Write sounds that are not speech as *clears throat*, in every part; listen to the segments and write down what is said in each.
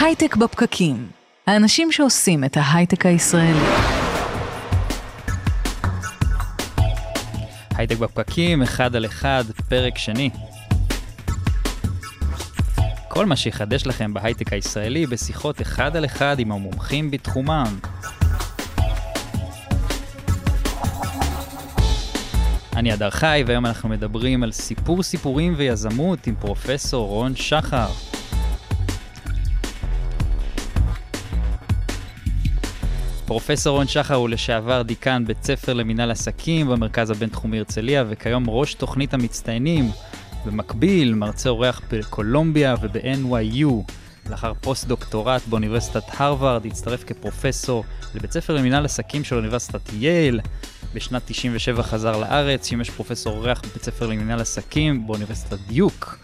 הייטק בפקקים. האנשים שעושים את ההייטק הישראלי. הייטק בפקקים, אחד על אחד, פרק שני. כל מה שיחדש לכם בהייטק הישראלי בשיחות אחד על אחד עם המומחים בתחומם. אני אדר חי, והיום אנחנו מדברים על סיפור סיפורים ויזמות עם פרופסור רון שחר. פרופסור רון שחר הוא לשעבר דיקן בית ספר למינהל עסקים במרכז הבינתחומי הרצליה, וכיום ראש תוכנית המצטיינים. במקביל, מרצה אורח בקולומביה וב-NYU. לאחר פוסט-דוקטורט באוניברסיטת הרווארד, הצטרף כפרופסור לבית ספר למינהל עסקים של אוניברסיטת יייל. בשנת 97 חזר לארץ, שימש פרופסור אורח בבית ספר למינהל עסקים באוניברסיטת דיוק.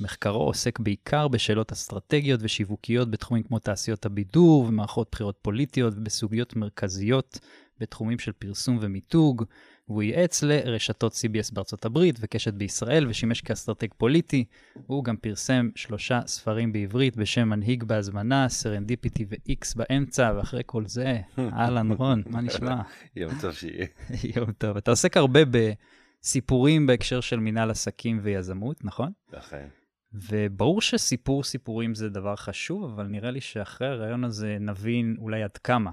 מחקרו עוסק בעיקר בשאלות אסטרטגיות ושיווקיות בתחומים כמו תעשיות הבידור ומערכות בחירות פוליטיות ובסוגיות מרכזיות בתחומים של פרסום ומיתוג. והוא ייעץ לרשתות CBS בארצות הברית וקשת בישראל ושימש כאסטרטג פוליטי. הוא גם פרסם שלושה ספרים בעברית בשם מנהיג בהזמנה, סרנדיפיטי ו-X באמצע, ואחרי כל זה, *laughs* אהלן רון, מה נשמע? *laughs* יום טוב שיהיה. *laughs* יום טוב. אתה עוסק הרבה בסיפורים בהקשר של מנהל עסקים ויזמות, נכון? אכן. וברור שסיפור סיפורים זה דבר חשוב, אבל נראה לי שאחרי הרעיון הזה נבין אולי עד כמה.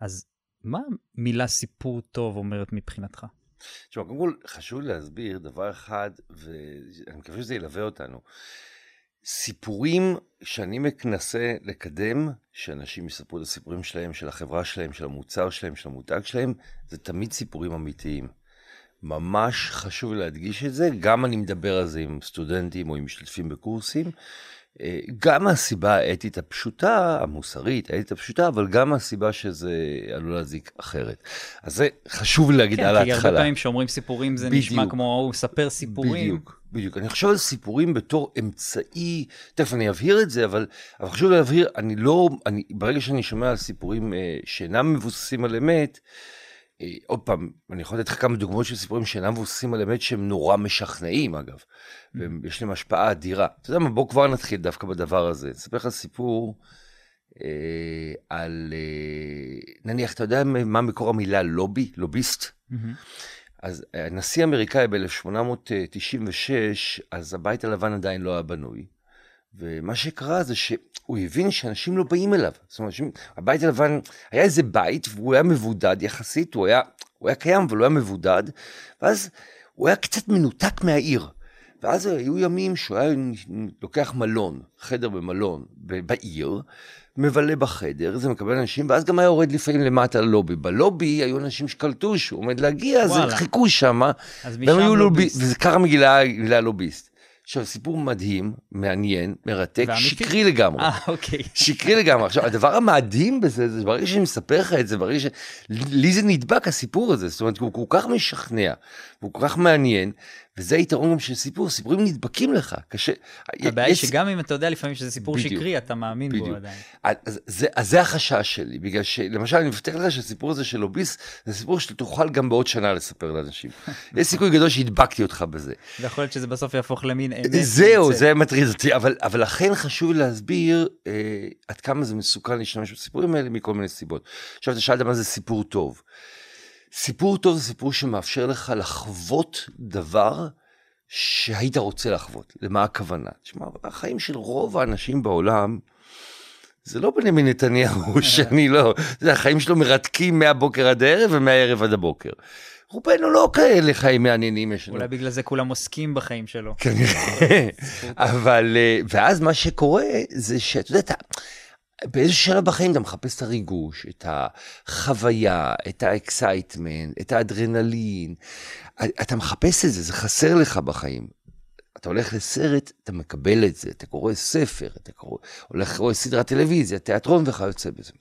אז מה מילה סיפור טוב אומרת מבחינתך? תשמע, קודם כל חשוב להסביר דבר אחד, ואני מקווה שזה ילווה אותנו. סיפורים שאני מנסה לקדם, שאנשים יספרו את הסיפורים שלהם, של החברה שלהם, של המוצר שלהם, של המותג שלהם, זה תמיד סיפורים אמיתיים. ממש חשוב להדגיש את זה, גם אני מדבר על זה עם סטודנטים או עם משתתפים בקורסים. אה, גם מהסיבה האתית הפשוטה, המוסרית, האתית הפשוטה, אבל גם מהסיבה שזה עלול להזיק אחרת. אז זה חשוב להגיד כן, על ההתחלה. כן, כי הרבה פעמים כשאומרים סיפורים זה בדיוק, נשמע כמו הוא ספר סיפורים. בדיוק, בדיוק. אני חושב על סיפורים בתור אמצעי, תכף אני אבהיר את זה, אבל, אבל חשוב להבהיר, אני לא, אני, ברגע שאני שומע על סיפורים אה, שאינם מבוססים על אמת, אה, עוד פעם, אני יכול לתת לך כמה דוגמאות של סיפורים שאינם מבוססים על אמת שהם נורא משכנעים אגב, mm-hmm. ויש להם השפעה אדירה. אתה יודע מה, בוא כבר נתחיל דווקא בדבר הזה. אספר לך סיפור אה, על, אה, נניח, אתה יודע מה מקור המילה לובי, לוביסט? אז הנשיא האמריקאי ב-1896, אז הבית הלבן עדיין לא היה בנוי. ומה שקרה זה שהוא הבין שאנשים לא באים אליו. זאת אומרת, הבית הלבן, היה איזה בית והוא היה מבודד יחסית, הוא היה, הוא היה קיים אבל הוא היה מבודד, ואז הוא היה קצת מנותק מהעיר. ואז היו ימים שהוא היה לוקח מלון, חדר במלון בעיר, מבלה בחדר, זה מקבל אנשים, ואז גם היה יורד לפעמים למטה ללובי. בלובי היו אנשים שקלטו שהוא עומד להגיע, אז חיכו שם, והם היו לוביסט, וזה ככה מגילה לוביסט. עכשיו, סיפור מדהים, מעניין, מרתק, ואמיתי? שקרי לגמרי. אה, אוקיי. *laughs* שקרי לגמרי. עכשיו, הדבר המדהים בזה, זה ברגע שאני מספר לך את זה, ברגע ש... לי זה נדבק, הסיפור הזה. זאת אומרת, הוא כל כך משכנע, והוא כל כך מעניין, וזה היתרון גם של סיפור, סיפורים נדבקים לך, קשה. הבעיה היא שגם אם אתה יודע לפעמים שזה סיפור בדיוק, שקרי, אתה מאמין בדיוק. בו עדיין. אז זה, אז זה החשש שלי, בגלל שלמשל, אני מבטיח לך שהסיפור הזה של לוביסט, זה סיפור שאתה תוכל גם בעוד שנה לספר לאנשים. *laughs* יש סיכוי גדול שהדבקתי אותך בזה. ויכול להיות שזה בסוף יהפוך למין אמת. זהו, זה מטריד אותי, אבל, אבל לכן חשוב להסביר אה, עד כמה זה מסוכן להשתמש בסיפורים האלה מכל מיני סיבות. עכשיו, אתה שאלת מה זה סיפור טוב. סיפור טוב זה סיפור שמאפשר לך לחוות דבר שהיית רוצה לחוות. למה הכוונה? תשמע, החיים של רוב האנשים בעולם, זה לא בנימין נתניהו *laughs* שאני לא, זה החיים שלו מרתקים מהבוקר עד הערב ומהערב עד הבוקר. רובנו לא כאלה חיים מעניינים יש לנו. אולי בגלל זה כולם עוסקים בחיים שלו. כנראה. *laughs* אבל, אה, ואז מה שקורה זה שאתה יודע, באיזה שלב בחיים אתה מחפש את הריגוש, את החוויה, את ה excitement, את האדרנלין. אתה מחפש את זה, זה חסר לך בחיים. אתה הולך לסרט, אתה מקבל את זה, אתה קורא ספר, אתה קורא, הולך לקרוא סדרת טלוויזיה, תיאטרון וכיוצא בזה.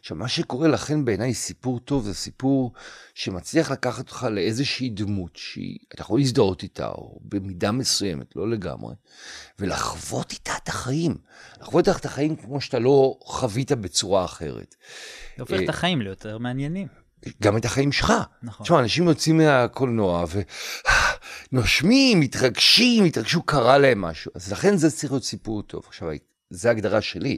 עכשיו, מה שקורה לכן בעיניי סיפור טוב, זה סיפור שמצליח לקחת אותך לאיזושהי דמות שאתה יכול להזדהות איתה, או במידה מסוימת, לא לגמרי, ולחוות איתה את החיים. לחוות איתה את החיים כמו שאתה לא חווית בצורה אחרת. זה הופך את החיים ליותר מעניינים. גם את החיים שלך. נכון. תשמע, אנשים יוצאים מהקולנוע ו... נושמים, מתרגשים, התרגשו, קרה להם משהו. אז לכן זה צריך להיות סיפור טוב. עכשיו, זה הגדרה שלי.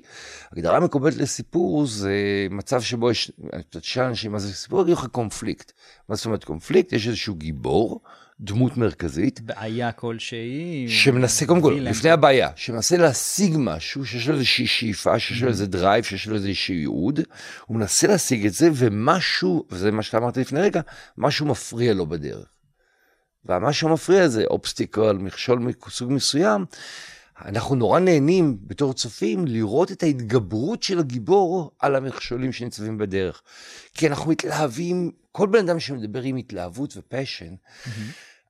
הגדרה מקובלת לסיפור זה מצב שבו יש, תשאל אנשים מה זה סיפור, יגיד לך קונפליקט. מה זאת אומרת קונפליקט? יש איזשהו גיבור, דמות מרכזית. בעיה כלשהי. שמנסה, קודם כל, לפני הבעיה, שמנסה להשיג משהו, שיש לו איזושהי שאיפה, שיש לו איזה drive, שיש לו איזשהו ייעוד, הוא מנסה להשיג את זה, ומשהו, וזה מה שאתה אמרת לפני רגע, משהו מפריע לו בדרך. והמשהו המפריע זה obstacle, מכשול מסוג מסוים. אנחנו נורא נהנים בתור צופים לראות את ההתגברות של הגיבור על המכשולים שניצבים בדרך. כי אנחנו מתלהבים, כל בן אדם שמדבר עם התלהבות ופשן, mm-hmm.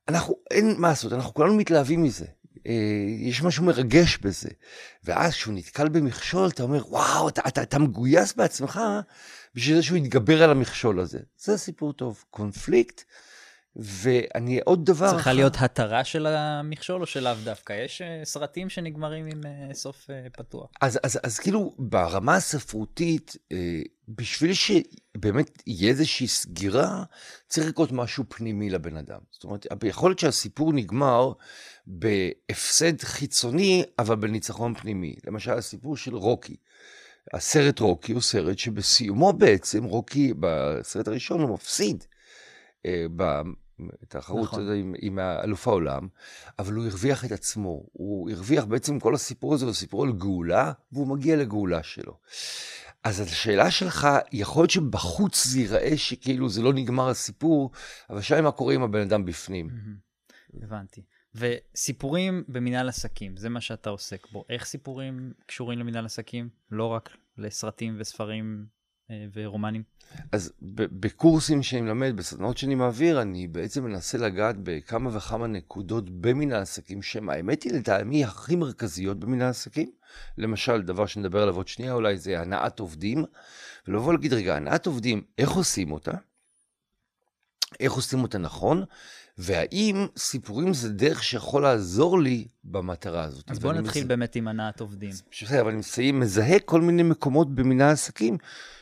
אנחנו, אין מה לעשות, אנחנו כולנו מתלהבים מזה. אה, יש משהו מרגש בזה. ואז כשהוא נתקל במכשול, אתה אומר, וואו, אתה, אתה, אתה מגויס בעצמך בשביל זה שהוא יתגבר על המכשול הזה. זה סיפור טוב. קונפליקט ואני עוד דבר... צריכה להיות התרה של המכשול או שלאו דווקא? יש uh, סרטים שנגמרים עם uh, סוף uh, פתוח. אז, אז, אז כאילו ברמה הספרותית, בשביל שבאמת יהיה איזושהי סגירה, צריך לקרות משהו פנימי לבן אדם. זאת אומרת, יכול להיות שהסיפור נגמר בהפסד חיצוני, אבל בניצחון פנימי. למשל, הסיפור של רוקי. הסרט רוקי הוא סרט שבסיומו בעצם, רוקי בסרט הראשון הוא מפסיד. התחרות נכון. הזאת עם, עם אלוף העולם, אבל הוא הרוויח את עצמו. הוא הרוויח בעצם כל הסיפור הזה, הוא סיפור על גאולה, והוא מגיע לגאולה שלו. אז השאלה שלך, יכול להיות שבחוץ זה ייראה שכאילו זה לא נגמר הסיפור, אבל שאלה מה קורה עם הבן אדם בפנים. הבנתי. וסיפורים במנהל עסקים, זה מה שאתה עוסק בו. איך סיפורים קשורים למנהל עסקים? לא רק לסרטים וספרים אה, ורומנים? אז בקורסים שאני מלמד, בסדנאות שאני מעביר, אני בעצם מנסה לגעת בכמה וכמה נקודות במין העסקים, שהן האמת היא לטעמי הכי מרכזיות במין העסקים. למשל, דבר שנדבר עליו עוד שנייה אולי, זה הנעת עובדים. ולבוא להגיד, רגע, הנעת עובדים, איך עושים אותה? איך עושים אותה נכון? והאם סיפורים זה דרך שיכול לעזור לי במטרה הזאת. אז בואו נתחיל מז... באמת עם הנעת עובדים. בסדר, אבל אני מסיים, מזהה כל מיני מקומות במנהל העסקים,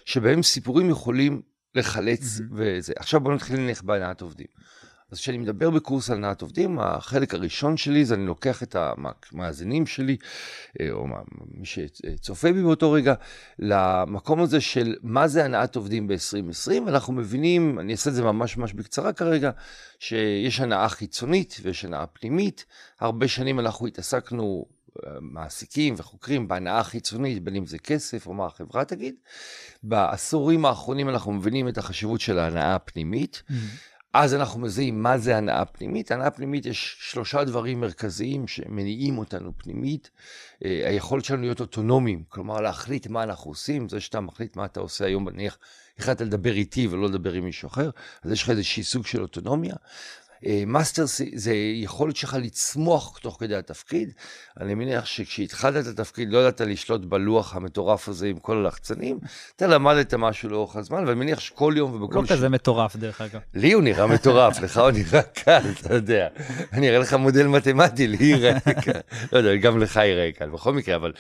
שבהם סיפורים יכולים לחלץ mm-hmm. וזה. עכשיו בואו נתחיל ללכת בהנעת עובדים. אז כשאני מדבר בקורס על הנעת עובדים, החלק הראשון שלי זה אני לוקח את המאזינים שלי, אה, או מי שצופה בי באותו רגע, למקום הזה של מה זה הנעת עובדים ב-2020, ואנחנו מבינים, אני אעשה את זה ממש ממש בקצרה כרגע, שיש הנעה חיצונית ויש הנעה פנימית. הרבה שנים אנחנו התעסקנו מעסיקים וחוקרים בהנאה חיצונית, בין אם זה כסף או מה החברה תגיד. בעשורים האחרונים אנחנו מבינים את החשיבות של ההנאה הפנימית. Mm-hmm. אז אנחנו מזהים מה זה הנאה פנימית. הנאה פנימית יש שלושה דברים מרכזיים שמניעים אותנו פנימית. אה, היכולת שלנו להיות אוטונומיים, כלומר להחליט מה אנחנו עושים, זה שאתה מחליט מה אתה עושה היום, נניח החלטת לדבר איתי ולא לדבר עם מישהו אחר, אז יש לך איזשהי סוג של אוטונומיה. mastery זה יכולת שלך לצמוח תוך כדי התפקיד. אני מניח שכשהתחלת את התפקיד לא ידעת לשלוט בלוח המטורף הזה עם כל הלחצנים, אתה למדת משהו לאורך הזמן, ואני מניח שכל יום ובכל... לא ש... כזה מטורף דרך אגב. לי הוא נראה מטורף, *laughs* לך הוא נראה קל, אתה יודע. אני אראה לך מודל מתמטי, לי יראה קל. לא יודע, גם לך יראה קל, בכל מקרה, אבל,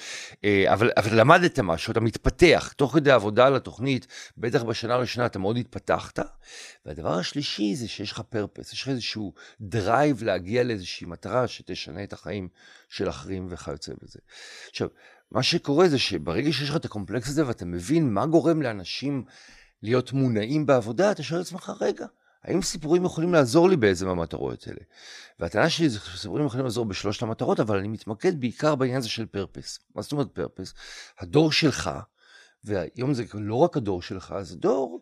אה, אבל, אבל למדת משהו, אתה מתפתח. תוך כדי עבודה על התוכנית, בטח בשנה הראשונה אתה מאוד התפתחת. והדבר השלישי זה שיש לך purpose, יש לך איזשהו drive להגיע לאיזושהי מטרה שתשנה את החיים של אחרים וכיוצא בזה. עכשיו, מה שקורה זה שברגע שיש לך את הקומפלקס הזה ואתה מבין מה גורם לאנשים להיות מונעים בעבודה, אתה שואל לעצמך, רגע, האם סיפורים יכולים לעזור לי באיזה מהמטרות האלה? והטענה שלי זה שסיפורים יכולים לעזור בשלושת המטרות, אבל אני מתמקד בעיקר בעניין הזה של פרפס. מה זאת אומרת פרפס? הדור שלך, והיום זה לא רק הדור שלך, זה דור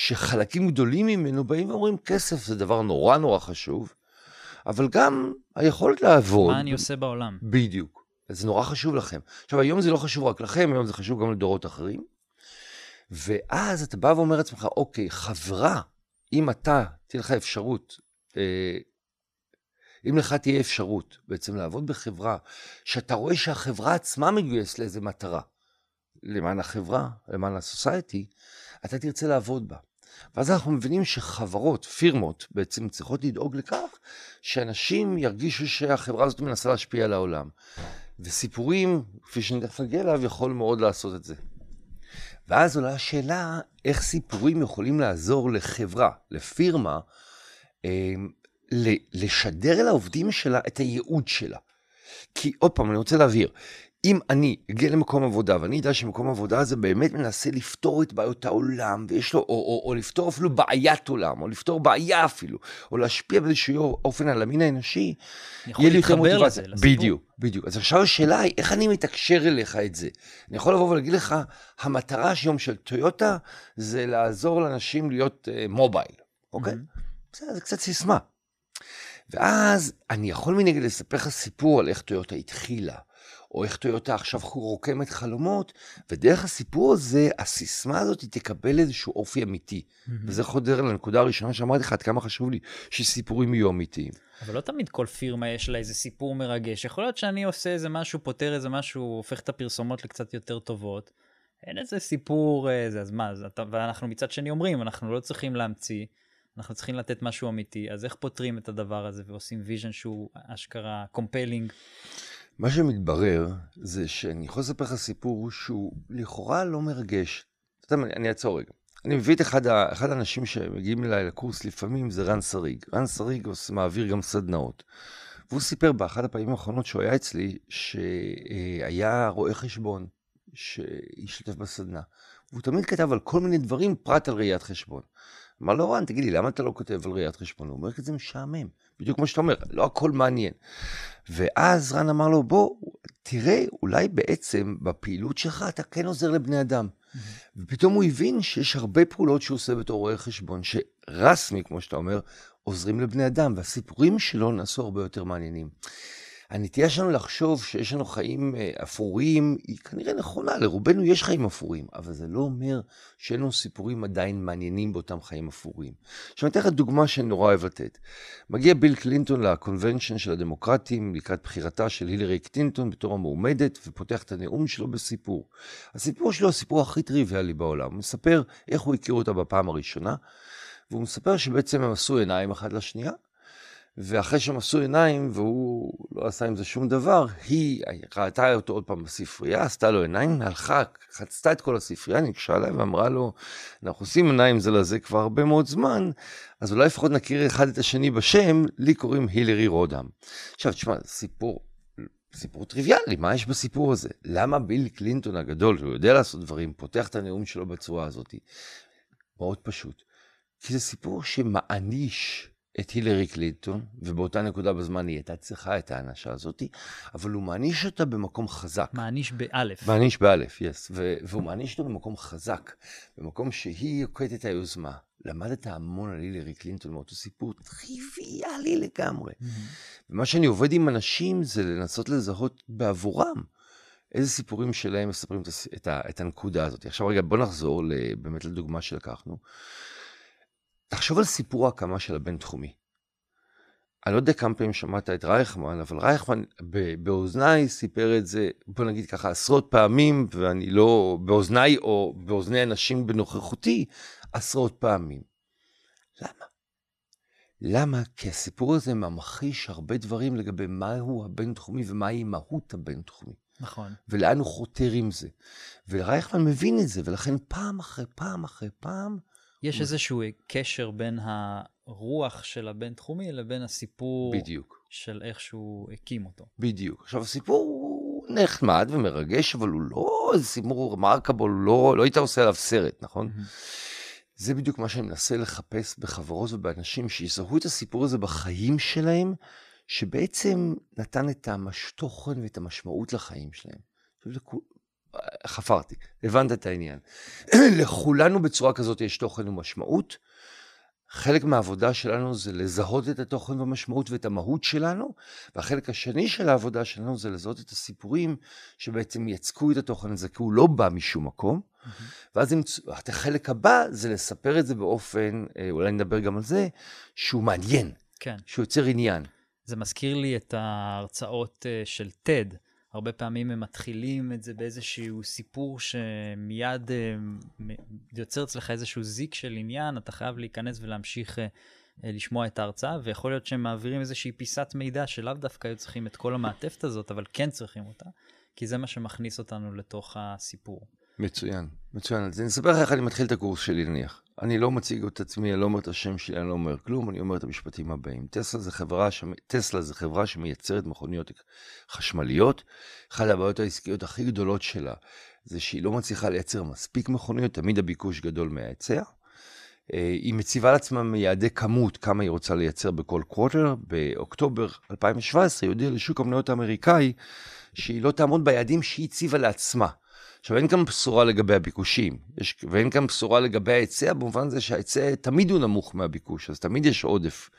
שחלקים גדולים ממנו באים ואומרים, כסף זה דבר נורא נורא חשוב, אבל גם היכולת לעבוד. מה אני עושה בעולם. בדיוק. זה נורא חשוב לכם. עכשיו, היום זה לא חשוב רק לכם, היום זה חשוב גם לדורות אחרים. ואז אתה בא ואומר לעצמך, אוקיי, חברה, אם אתה, תהיה לך אפשרות, אה, אם לך תהיה אפשרות בעצם לעבוד בחברה, שאתה רואה שהחברה עצמה מגויסת לאיזה מטרה, למען החברה, למען הסוסייטי, אתה תרצה לעבוד בה. ואז אנחנו מבינים שחברות, פירמות, בעצם צריכות לדאוג לכך שאנשים ירגישו שהחברה הזאת מנסה להשפיע על העולם. וסיפורים, כפי שאני תכף אגיע אליו, יכול מאוד לעשות את זה. ואז עולה השאלה, איך סיפורים יכולים לעזור לחברה, לפירמה, אה, לשדר אל העובדים שלה את הייעוד שלה. כי עוד פעם, אני רוצה להבהיר, אם אני אגיע למקום עבודה ואני אדע שמקום עבודה הזה באמת מנסה לפתור את בעיות העולם, ויש לו, או, או, או לפתור אפילו בעיית עולם, או לפתור בעיה אפילו, או להשפיע באיזשהו אופן על המין האנושי, יהיה לי יותר מוטיבציה. בדיוק, בדיוק. אז עכשיו השאלה היא, איך אני מתקשר אליך את זה? אני יכול לבוא ולהגיד לך, המטרה היום של טויוטה זה לעזור לאנשים להיות uh, מובייל, אוקיי? Mm-hmm. בסדר, זה קצת סיסמה. ואז אני יכול מנגד לספר לך סיפור על איך טויוטה התחילה, או איך טויוטה עכשיו רוקמת חלומות, ודרך הסיפור הזה, הסיסמה הזאת תקבל איזשהו אופי אמיתי. Mm-hmm. וזה חודר לנקודה הראשונה שאמרתי לך, עד כמה חשוב לי שסיפורים יהיו אמיתיים. אבל לא תמיד כל פירמה יש לה איזה סיפור מרגש. יכול להיות שאני עושה איזה משהו, פותר איזה משהו, הופך את הפרסומות לקצת יותר טובות. אין איזה סיפור, איזה, אז מה, אז אתה, ואנחנו מצד שני אומרים, אנחנו לא צריכים להמציא. אנחנו צריכים לתת משהו אמיתי, אז איך פותרים את הדבר הזה ועושים vision שהוא אשכרה compelling? מה שמתברר זה שאני יכול לספר לך סיפור שהוא לכאורה לא מרגש. אתה יודע, אני אעצור רגע. אני מביא את אחד, אחד האנשים שמגיעים אליי לקורס לפעמים, זה רן שריג. רן שריג מעביר גם סדנאות. והוא סיפר באחת הפעמים האחרונות שהוא היה אצלי, שהיה רואה חשבון שהשתתף בסדנה. והוא תמיד כתב על כל מיני דברים פרט על ראיית חשבון. אמר לו, רן, תגיד לי, למה אתה לא כותב על ראיית חשבון? הוא אומר, כי זה משעמם. בדיוק כמו שאתה אומר, לא הכל מעניין. ואז רן אמר לו, בוא, תראה, אולי בעצם בפעילות שלך אתה כן עוזר לבני אדם. ופתאום הוא הבין שיש הרבה פעולות שהוא עושה בתור רואה חשבון, שרסמי, כמו שאתה אומר, עוזרים לבני אדם, והסיפורים שלו נעשו הרבה יותר מעניינים. הנטייה שלנו לחשוב שיש לנו חיים אה, אפורים היא כנראה נכונה, לרובנו יש חיים אפורים, אבל זה לא אומר שאין לנו סיפורים עדיין מעניינים באותם חיים אפורים. עכשיו אני אתן לך דוגמה שאני נורא אוהב לתת. מגיע ביל קלינטון לקונבנשן של הדמוקרטים לקראת בחירתה של הילרי קלינטון בתור המועמדת, ופותח את הנאום שלו בסיפור. הסיפור שלו הוא הסיפור הכי טריוויאלי בעולם. הוא מספר איך הוא הכיר אותה בפעם הראשונה, והוא מספר שבעצם הם עשו עיניים אחת לשנייה, ואחרי שהם עשו עיניים והוא לא עשה עם זה שום דבר, היא ראתה אותו עוד פעם בספרייה, עשתה לו עיניים, הלכה, חצתה את כל הספרייה, ניגשה אליי ואמרה לו, אנחנו עושים עיניים זה לזה כבר הרבה מאוד זמן, אז אולי לפחות נכיר אחד את השני בשם, לי קוראים הילרי רודם. עכשיו, תשמע, סיפור, סיפור טריוויאלי, מה יש בסיפור הזה? למה ביל קלינטון הגדול, שהוא יודע לעשות דברים, פותח את הנאום שלו בצורה הזאת? מאוד פשוט. כי זה סיפור שמעניש את הילרי קלינטון, ובאותה נקודה בזמן היא הייתה צריכה את האנשה הזאת, אבל הוא מעניש אותה במקום חזק. מעניש באלף. מעניש באלף, יס. Yes. והוא מעניש אותה במקום חזק, במקום שהיא יוקדת את היוזמה. למדת המון על הילרי קלינטון מאותו סיפור טריוויאלי לגמרי. Mm-hmm. ומה שאני עובד עם אנשים זה לנסות לזהות בעבורם איזה סיפורים שלהם מספרים את, את, את הנקודה הזאת. עכשיו רגע, בוא נחזור באמת לדוגמה שלקחנו. תחשוב על סיפור ההקמה של הבינתחומי. אני לא יודע כמה פעמים שמעת את רייכמן, אבל רייכמן באוזניי סיפר את זה, בוא נגיד ככה, עשרות פעמים, ואני לא, באוזניי או באוזני אנשים בנוכחותי, עשרות פעמים. למה? למה? כי הסיפור הזה ממחיש הרבה דברים לגבי מהו הבינתחומי ומהי מהות הבינתחומי. נכון. ולאן הוא חותר עם זה. ורייכמן מבין את זה, ולכן פעם אחרי פעם אחרי פעם, יש איזשהו קשר בין הרוח של הבינתחומי לבין הסיפור בדיוק. של איך שהוא הקים אותו. בדיוק. עכשיו, הסיפור הוא נחמד ומרגש, אבל הוא לא איזה סיפור מרקבול, לא, לא היית עושה עליו סרט, נכון? זה בדיוק מה שאני מנסה לחפש בחברות ובאנשים שיזהו את הסיפור הזה בחיים שלהם, שבעצם נתן את התוכן ואת המשמעות לחיים שלהם. חפרתי, הבנת את העניין. לכולנו בצורה כזאת יש תוכן ומשמעות. חלק מהעבודה שלנו זה לזהות את התוכן והמשמעות ואת המהות שלנו, והחלק השני של העבודה שלנו זה לזהות את הסיפורים שבעצם יצקו את התוכן הזה, כי הוא לא בא משום מקום. Mm-hmm. ואז החלק הבא זה לספר את זה באופן, אה, אולי נדבר גם על זה, שהוא מעניין. כן. שהוא יוצר עניין. זה מזכיר לי את ההרצאות אה, של TED. הרבה פעמים הם מתחילים את זה באיזשהו סיפור שמיד uh, יוצר אצלך איזשהו זיק של עניין, אתה חייב להיכנס ולהמשיך uh, uh, לשמוע את ההרצאה, ויכול להיות שהם מעבירים איזושהי פיסת מידע שלאו דווקא היו צריכים את כל המעטפת הזאת, אבל כן צריכים אותה, כי זה מה שמכניס אותנו לתוך הסיפור. מצוין, מצוין. אז אני אספר לך איך אני מתחיל את הקורס שלי נניח. אני לא מציג את עצמי, אני לא אומר את השם שלי, אני לא אומר כלום, אני אומר את המשפטים הבאים. טסלה זה חברה, ש... טסלה זה חברה שמייצרת מכוניות חשמליות. אחת הבעיות העסקיות הכי גדולות שלה זה שהיא לא מצליחה לייצר מספיק מכוניות, תמיד הביקוש גדול מההיצע. אה, היא מציבה לעצמה יעדי כמות, כמה היא רוצה לייצר בכל קווטר. באוקטובר 2017 היא הודיעה לשוק המניות האמריקאי שהיא לא תעמוד ביעדים שהיא הציבה לעצמה. עכשיו, אין כאן בשורה לגבי הביקושים, יש, ואין כאן בשורה לגבי ההיצע, במובן זה שההיצע תמיד הוא נמוך מהביקוש, אז תמיד יש עודף.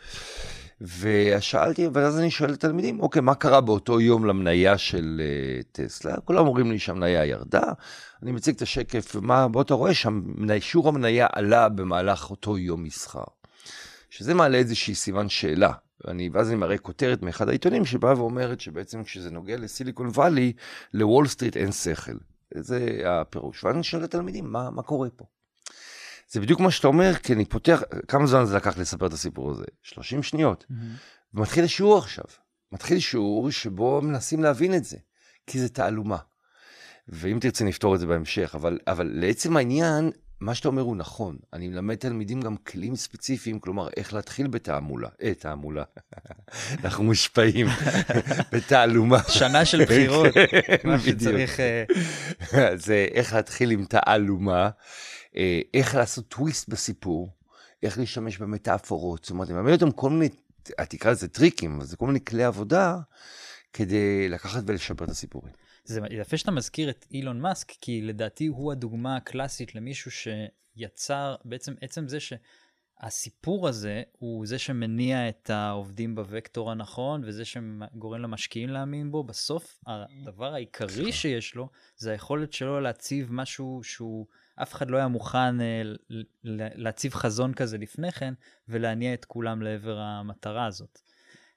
ושאלתי, ואז אני שואל את התלמידים, אוקיי, מה קרה באותו יום למניה של uh, טסלה? כולם אומרים לי שהמניה ירדה, אני מציג את השקף, ומה, בוא אתה רואה שיעור המניה עלה במהלך אותו יום מסחר. שזה מעלה איזושהי סימן שאלה. ואני, ואז אני מראה כותרת מאחד העיתונים שבאה ואומרת שבעצם כשזה נוגע לסיליקון וואלי, לוול סטריט אין שכל. זה הפירוש. ואני שואל את התלמידים, מה, מה קורה פה? זה בדיוק מה שאתה אומר, כי אני פותח, כמה זמן זה לקח לספר את הסיפור הזה? 30 שניות. Mm-hmm. ומתחיל שיעור עכשיו. מתחיל שיעור שבו מנסים להבין את זה, כי זה תעלומה. ואם תרצה נפתור את זה בהמשך, אבל, אבל לעצם העניין, מה שאתה אומר הוא נכון. אני מלמד תלמידים גם כלים ספציפיים, כלומר, איך להתחיל בתעמולה. אה, תעמולה. *laughs* אנחנו מושפעים *laughs* בתעלומה. שנה של *laughs* בחירות. כן, מה שצריך... אה, זה איך להתחיל עם תעלומה, אה, איך לעשות טוויסט בסיפור, איך להשתמש במטאפורות. זאת אומרת, אני מלמד אותם כל מיני, תקרא לזה טריקים, אבל זה כל מיני כלי עבודה, כדי לקחת ולשפר את הסיפורים. זה יפה שאתה מזכיר את אילון מאסק, כי לדעתי הוא הדוגמה הקלאסית למישהו שיצר, בעצם עצם זה שהסיפור הזה הוא זה שמניע את העובדים בווקטור הנכון, וזה שגורם למשקיעים להאמין בו. בסוף, הדבר העיקרי שיש לו, זה היכולת שלו להציב משהו שהוא... אף אחד לא היה מוכן אה, להציב חזון כזה לפני כן, ולהניע את כולם לעבר המטרה הזאת.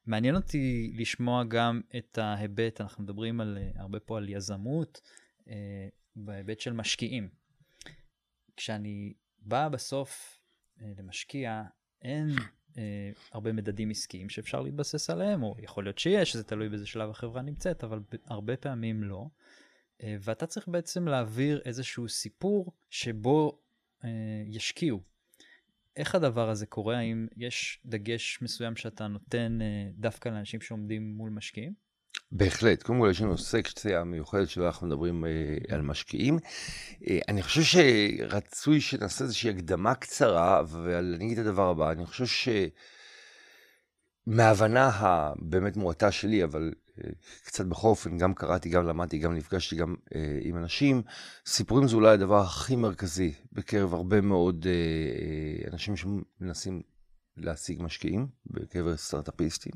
מעניין אותי לשמוע גם את ההיבט, אנחנו מדברים על, אה, הרבה פה על יזמות, אה, בהיבט של משקיעים. כשאני בא בסוף אה, למשקיע, אין אה, הרבה מדדים עסקיים שאפשר להתבסס עליהם, או יכול להיות שיש, זה תלוי באיזה שלב החברה נמצאת, אבל הרבה פעמים לא. אה, ואתה צריך בעצם להעביר איזשהו סיפור שבו אה, ישקיעו. איך הדבר הזה קורה? האם יש דגש מסוים שאתה נותן אה, דווקא לאנשים שעומדים מול משקיעים? בהחלט. קודם כל יש לנו סקציה מיוחדת שבה אנחנו מדברים אה, על משקיעים. אה, אני חושב שרצוי שנעשה איזושהי הקדמה קצרה, אבל אני אגיד את הדבר הבא, אני חושב ש... מההבנה הבאמת מועטה שלי, אבל קצת בכל אופן, גם קראתי, גם למדתי, גם נפגשתי גם אה, עם אנשים, סיפורים זה אולי הדבר הכי מרכזי בקרב הרבה מאוד אה, אה, אנשים שמנסים להשיג משקיעים, בקרב סטארט-אפיסטים.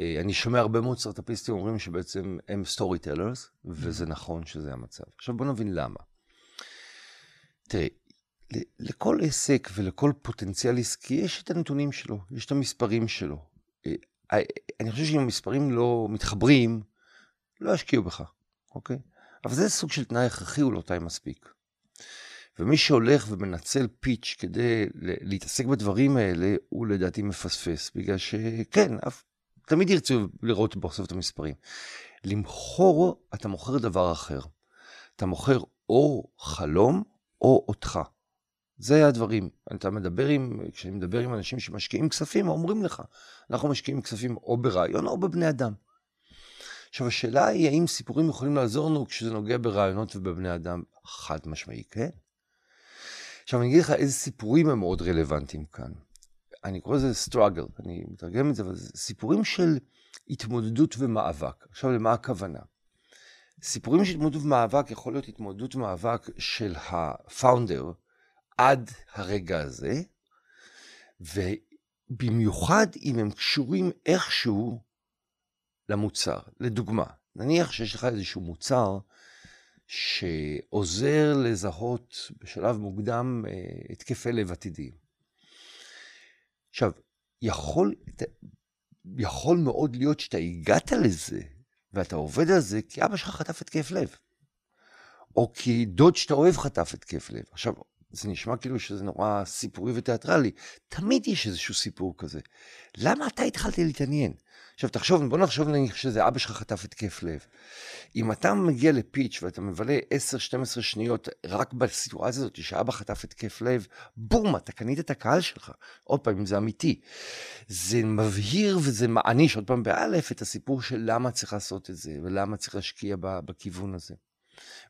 אה, אני שומע הרבה מאוד סטארט-אפיסטים אומרים שבעצם הם סטורי טלרס, וזה נכון שזה המצב. עכשיו בוא נבין למה. תראה, לכל עסק ולכל פוטנציאל עסקי יש את הנתונים שלו, יש את המספרים שלו. אה, אני חושב שאם המספרים לא מתחברים, לא ישקיעו בך, אוקיי? אבל זה סוג של תנאי הכרחי, הוא לא תנאי מספיק. ומי שהולך ומנצל פיץ' כדי להתעסק בדברים האלה, הוא לדעתי מפספס, בגלל שכן, אף, תמיד ירצו לראות בסוף את המספרים. למכור, אתה מוכר דבר אחר. אתה מוכר או חלום או אותך. זה הדברים. אתה מדבר עם, כשאני מדבר עם אנשים שמשקיעים כספים, אומרים לך, אנחנו משקיעים כספים או ברעיון או בבני אדם. עכשיו, השאלה היא, האם סיפורים יכולים לעזור לנו כשזה נוגע ברעיונות ובבני אדם? חד משמעי, כן. עכשיו, אני אגיד לך איזה סיפורים הם מאוד רלוונטיים כאן. אני קורא לזה struggle, אני מתרגם את זה, אבל זה סיפורים של התמודדות ומאבק. עכשיו, למה הכוונה? סיפורים של התמודדות ומאבק יכול להיות התמודדות ומאבק של הפאונדר, עד הרגע הזה, ובמיוחד אם הם קשורים איכשהו למוצר. לדוגמה, נניח שיש לך איזשהו מוצר שעוזר לזהות בשלב מוקדם אה, התקפי לב עתידיים. עכשיו, יכול, יכול מאוד להיות שאתה הגעת לזה ואתה עובד על זה כי אבא שלך חטף התקף לב, או כי דוד שאתה אוהב חטף התקף לב. עכשיו, זה נשמע כאילו שזה נורא סיפורי ותיאטרלי. תמיד יש איזשהו סיפור כזה. למה אתה התחלת להתעניין? עכשיו תחשוב, בוא נחשוב נניח שזה אבא שלך חטף התקף לב. אם אתה מגיע לפיץ' ואתה מבלה 10-12 שניות רק בסיטואציה הזאת שאבא חטף התקף לב, בום, אתה קנית את הקהל שלך. עוד פעם, אם זה אמיתי. זה מבהיר וזה מעניש, עוד פעם באלף, את הסיפור של למה צריך לעשות את זה, ולמה צריך להשקיע בכיוון הזה.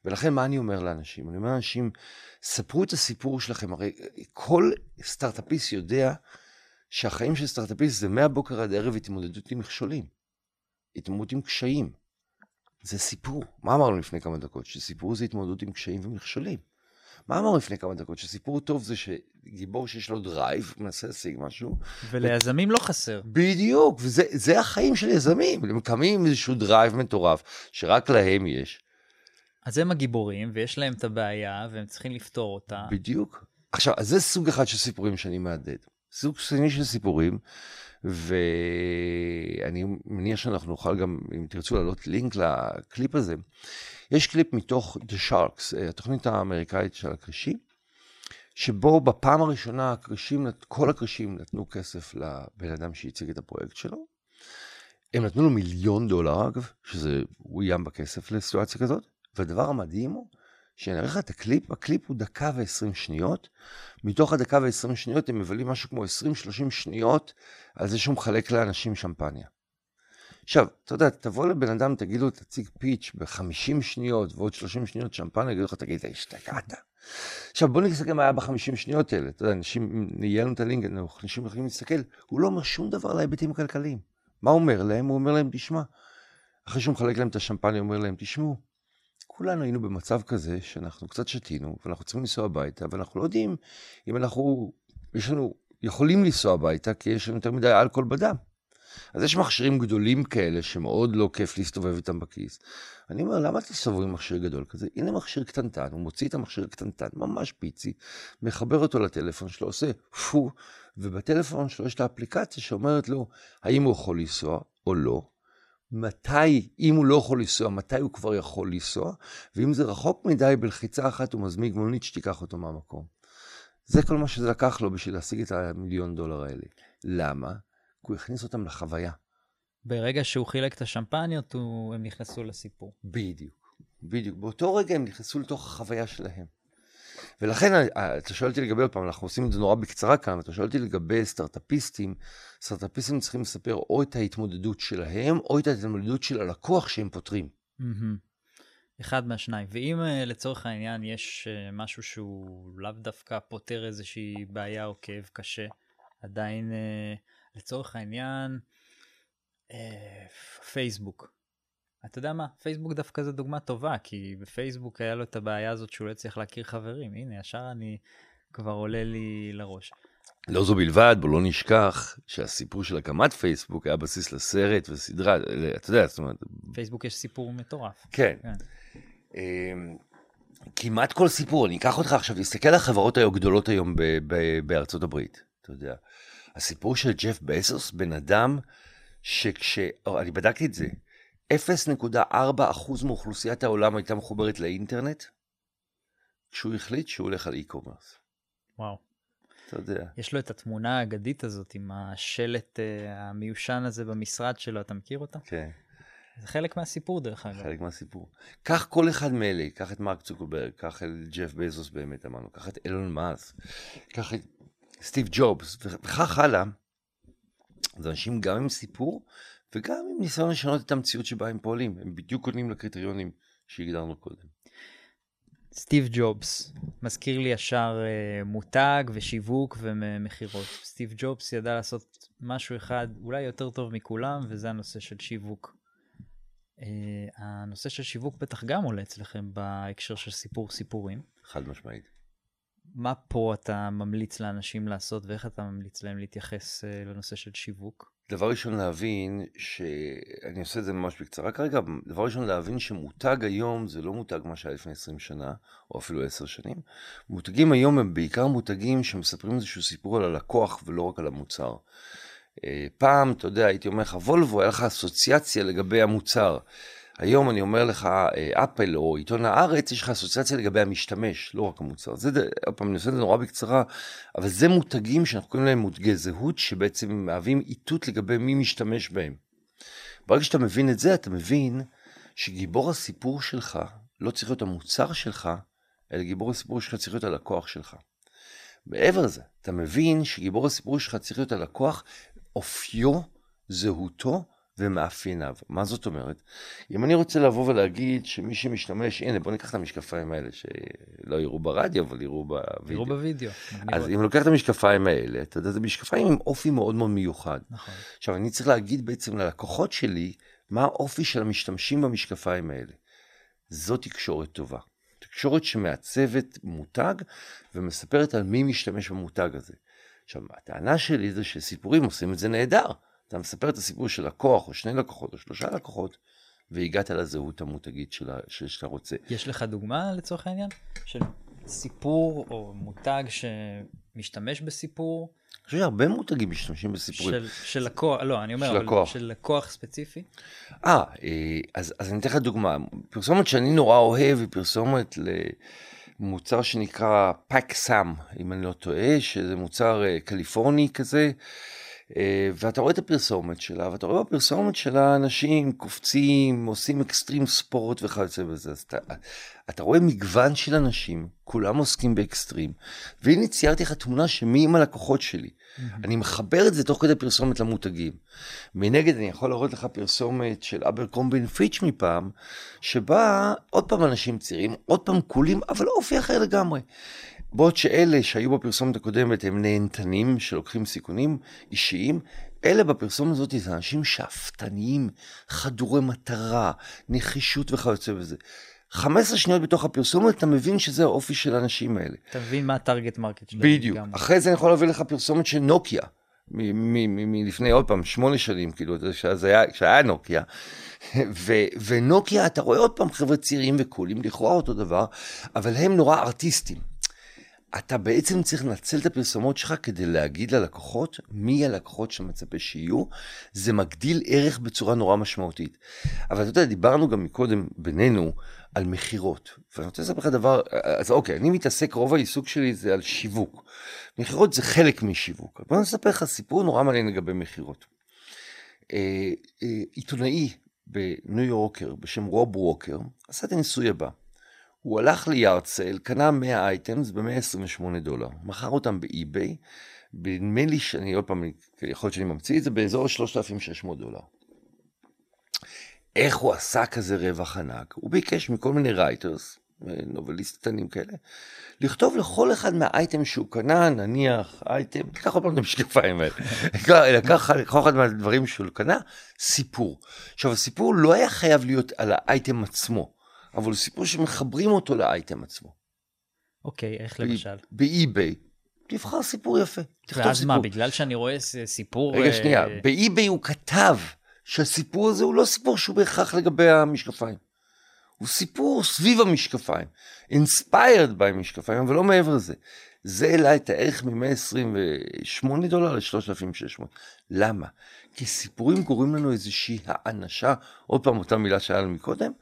ולכן מה אני אומר לאנשים? אני אומר לאנשים, ספרו את הסיפור שלכם, הרי כל סטארט-אפיסט יודע שהחיים של סטארט-אפיסט זה מהבוקר עד הערב התמודדות עם מכשולים, התמודדות עם קשיים. זה סיפור. מה אמרנו לפני כמה דקות? שסיפור זה התמודדות עם קשיים ומכשולים. מה אמרנו לפני כמה דקות? שסיפור טוב זה שגיבור שיש לו drive, מנסה להשיג משהו. וליזמים ו... לא חסר. בדיוק, וזה החיים של יזמים. הם קמים עם איזשהו drive מטורף, שרק להם יש. אז הם הגיבורים, ויש להם את הבעיה, והם צריכים לפתור אותה. בדיוק. עכשיו, אז זה סוג אחד של סיפורים שאני מהדהד. סוג שני של סיפורים, ואני מניח שאנחנו נוכל גם, אם תרצו להעלות לינק לקליפ הזה, יש קליפ מתוך The Sharks, התוכנית האמריקאית של הכרישים, שבו בפעם הראשונה הכרישים, כל הכרישים נתנו כסף לבן אדם שהציג את הפרויקט שלו. הם נתנו לו מיליון דולר אגב, שזה, המון כסף לסיטואציה כזאת, והדבר המדהים הוא שאני אראה לך את הקליפ, הקליפ הוא דקה ועשרים שניות. מתוך הדקה ועשרים שניות הם מבלים משהו כמו עשרים שלושים שניות על זה שהוא מחלק לאנשים שמפניה. עכשיו, אתה יודע, תבוא לבן אדם, תגיד לו, תציג פיץ' ב-50 שניות ועוד 30 שניות שמפניה, יגידו לך, תגיד, אתה השתגעת. עכשיו, בוא נסתכל מה היה ב-50 שניות האלה. אתה יודע, אנשים, יהיה לנו את הלינק, אנשים יכולים להסתכל, הוא לא אומר שום דבר על ההיבטים הכלכליים. מה הוא אומר להם? הוא אומר להם, תשמע, אחרי שהוא מחלק להם את השמפניה, הוא אומר להם, תשמעו, כולנו היינו במצב כזה שאנחנו קצת שתינו, ואנחנו צריכים לנסוע הביתה, ואנחנו לא יודעים אם אנחנו, יש לנו, יכולים לנסוע הביתה, כי יש לנו יותר מדי אלכוהול בדם. אז יש מכשירים גדולים כאלה שמאוד לא כיף להסתובב איתם בכיס. אני אומר, למה תסתובבו עם מכשיר גדול כזה? הנה מכשיר קטנטן, הוא מוציא את המכשיר הקטנטן, ממש פיצי, מחבר אותו לטלפון שלו, עושה פו, ובטלפון שלו יש את האפליקציה שאומרת לו האם הוא יכול לנסוע או לא, מתי, אם הוא לא יכול לנסוע, מתי הוא כבר יכול לנסוע, ואם זה רחוק מדי, בלחיצה אחת הוא מזמיג מונית שתיקח אותו מהמקום. זה כל מה שזה לקח לו בשביל להשיג את המיליון דולר האלה. למה? כי הוא הכניס אותם לחוויה. ברגע שהוא חילק את השמפניות, הוא... הם נכנסו לסיפור. בדיוק, בדיוק. באותו רגע הם נכנסו לתוך החוויה שלהם. ולכן אה, אה, אתה שואל אותי לגבי, עוד פעם, אנחנו עושים את זה נורא בקצרה כאן, אתה שואל אותי לגבי סטארט-אפיסטים, סטארט-אפיסטים צריכים לספר או את ההתמודדות שלהם, או את ההתמודדות של הלקוח שהם פותרים. אחד מהשניים. ואם אה, לצורך העניין יש משהו שהוא לאו דווקא פותר איזושהי בעיה או כאב קשה, עדיין לצורך העניין, פייסבוק. אתה יודע מה, פייסבוק דווקא זו דוגמה טובה, כי בפייסבוק היה לו את הבעיה הזאת שהוא לא צריך להכיר חברים. הנה, ישר אני כבר עולה לי לראש. לא זו בלבד, בוא לא נשכח שהסיפור של הקמת פייסבוק היה בסיס לסרט וסדרה, אתה יודע, זאת אומרת... פייסבוק יש סיפור מטורף. כן. כן. אמ, כמעט כל סיפור, אני אקח אותך עכשיו, תסתכל על החברות הגדולות היום בארצות הברית, אתה יודע. הסיפור של ג'ף בסוס, בן אדם שכש... אני בדקתי את זה. 0.4% מאוכלוסיית העולם הייתה מחוברת לאינטרנט, כשהוא החליט שהוא הולך על e-commerce. וואו. אתה יודע. יש לו את התמונה האגדית הזאת עם השלט uh, המיושן הזה במשרד שלו, אתה מכיר אותה? כן. זה חלק מהסיפור דרך אגב. חלק מהסיפור. קח כל אחד מאלה, קח את מרק צוקרברג, קח את ג'ף בזוס באמת אמרנו, קח את אילון מאס, קח את סטיב ג'ובס, וכך הלאה. זה אנשים גם עם סיפור וגם עם ניסיון לשנות את המציאות שבה הם פועלים, הם בדיוק עונים לקריטריונים שהגדרנו קודם. סטיב ג'ובס, מזכיר לי ישר uh, מותג ושיווק ומכירות. סטיב ג'ובס ידע לעשות משהו אחד אולי יותר טוב מכולם, וזה הנושא של שיווק. Uh, הנושא של שיווק בטח גם עולה אצלכם בהקשר של סיפור סיפורים. חד משמעית. מה פה אתה ממליץ לאנשים לעשות ואיך אתה ממליץ להם להתייחס uh, לנושא של שיווק? דבר ראשון להבין, שאני עושה את זה ממש בקצרה כרגע, דבר ראשון להבין שמותג היום זה לא מותג מה שהיה לפני 20 שנה, או אפילו 10 שנים. מותגים היום הם בעיקר מותגים שמספרים איזשהו סיפור על הלקוח ולא רק על המוצר. אה, פעם, אתה יודע, הייתי אומר לך, וולבו, היה לך אסוציאציה לגבי המוצר. היום אני אומר לך, אה, אפל או עיתון הארץ, יש לך אסוציאציה לגבי המשתמש, לא רק המוצר. זה, עוד פעם, אני עושה את זה נורא בקצרה, אבל זה מותגים שאנחנו קוראים להם מותגי זהות, שבעצם מהווים איתות לגבי מי משתמש בהם. ברגע שאתה מבין את זה, אתה מבין שגיבור הסיפור שלך לא צריך להיות המוצר שלך, אלא גיבור הסיפור שלך צריך להיות הלקוח שלך. מעבר לזה, אתה מבין שגיבור הסיפור שלך צריך להיות הלקוח, אופיו, זהותו ומאפייניו. מה זאת אומרת? אם אני רוצה לבוא ולהגיד שמי שמשתמש, הנה בוא ניקח את המשקפיים האלה, שלא יראו ברדיו, אבל יראו בווידאו. יראו בווידאו. אז אם לוקח את המשקפיים האלה, אתה יודע, זה משקפיים עם אופי מאוד מאוד מיוחד. נכון. עכשיו, אני צריך להגיד בעצם ללקוחות שלי, מה האופי של המשתמשים במשקפיים האלה. זו תקשורת טובה. תקשורת שמעצבת מותג ומספרת על מי משתמש במותג הזה. עכשיו, הטענה שלי זה שסיפורים עושים את זה נהדר. אתה מספר את הסיפור של לקוח, או שני לקוחות, או שלושה לקוחות, והגעת לזהות המותגית של, שאתה רוצה. יש לך דוגמה לצורך העניין? של סיפור או מותג שמשתמש בסיפור? אני חושב שהרבה מותגים משתמשים בסיפורים. של, של לקוח, לא, אני אומר, של לקוח. של לקוח ספציפי? אה, אז, אז אני אתן לך דוגמה. פרסומת שאני נורא אוהב היא פרסומת למוצר שנקרא פאק סאם, אם אני לא טועה, שזה מוצר אה, קליפורני כזה. אה, ואתה רואה את הפרסומת שלה, ואתה רואה בפרסומת שלה אנשים קופצים, עושים extreme sport וכיוצא בזה. אז אתה, אתה רואה מגוון של אנשים, כולם עוסקים באקסטרים, והנה ציירתי לך תמונה שמיים הלקוחות שלי. Mm-hmm. אני מחבר את זה תוך כדי פרסומת למותגים. מנגד אני יכול להראות לך פרסומת של Abercrombie & Fitch מפעם, שבה עוד פעם אנשים צעירים, עוד פעם cool ים, אבל אופי אחר לגמרי. בעוד שאלה שהיו בפרסומת הקודמת הם נהנתנים שלוקחים סיכונים אישיים, אלה בפרסומת הזאת זה אנשים שאפתניים, חדורי מטרה, נחישות וכיוצא בזה. 15 שניות בתוך הפרסומת אתה מבין שזה האופי של האנשים האלה. אתה מבין מה ה target market שלהם. בדיוק. גם. אחרי זה אני יכול להביא לך פרסומת של נוקיה. מלפני עוד פעם שמונה שנים כאילו כשהיה נוקיה *laughs* ונוקיה אתה רואה עוד פעם חבר'ה צעירים וקולים לכאורה אותו דבר אבל הם נורא ארטיסטים אתה בעצם צריך לנצל את הפרסומות שלך כדי להגיד ללקוחות מי הלקוחות שמצפה שיהיו. זה מגדיל ערך בצורה נורא משמעותית. אבל אתה יודע, דיברנו גם מקודם בינינו על מכירות. ואני רוצה לספר לך דבר, אז אוקיי, אני מתעסק, רוב העיסוק שלי זה על שיווק. מכירות זה חלק משיווק. בוא נספר לך סיפור נורא מעניין לגבי מכירות. אה, אה, עיתונאי בניו יורקר בשם רוב ווקר עשה את הניסוי הבא. הוא הלך ליארצל, קנה 100 אייטמס ב-128 דולר, מכר אותם באי-ביי, נדמה לי שאני עוד פעם, יכול להיות שאני ממציא את זה, באזור 3,600 דולר. איך הוא עשה כזה רווח ענק? הוא ביקש מכל מיני writers, novelist קטנים כאלה, לכתוב לכל אחד מהאייטם שהוא קנה, נניח אייטם, תיקח עוד פעם את המשקפיים האלה, *laughs* לקח לכל אחד מהדברים שהוא קנה, סיפור. עכשיו הסיפור לא היה חייב להיות על האייטם עצמו. אבל הוא סיפור שמחברים אותו לאייטם עצמו. אוקיי, איך למשל? ב eBay. תבחר סיפור יפה, תכתוב ואז סיפור. ואז מה, בגלל שאני רואה סיפור... רגע, שנייה, אה, באי-ביי הוא כתב שהסיפור הזה הוא לא סיפור שהוא בהכרח לגבי המשקפיים. הוא סיפור סביב המשקפיים, inspired by משקפיים, אבל לא מעבר לזה. זה העלה את הערך מ-128 דולר ל-3,600. למה? כי סיפורים קוראים לנו איזושהי האנשה, עוד פעם אותה מילה שהיה לנו מקודם,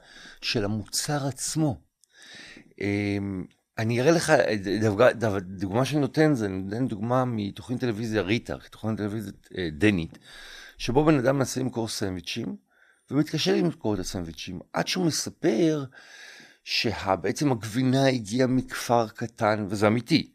של המוצר עצמו. אמ, אני אראה לך, דוגמה שאני נותן, זה נותן דוגמה מתוכנית טלוויזיה ריטה, תוכנית טלוויזיה אה, דנית, שבו בן אדם מנסה למכור סנדוויצ'ים, ומתקשה למכור את הסנדוויצ'ים, עד שהוא מספר שבעצם הגבינה הגיעה מכפר קטן, וזה אמיתי,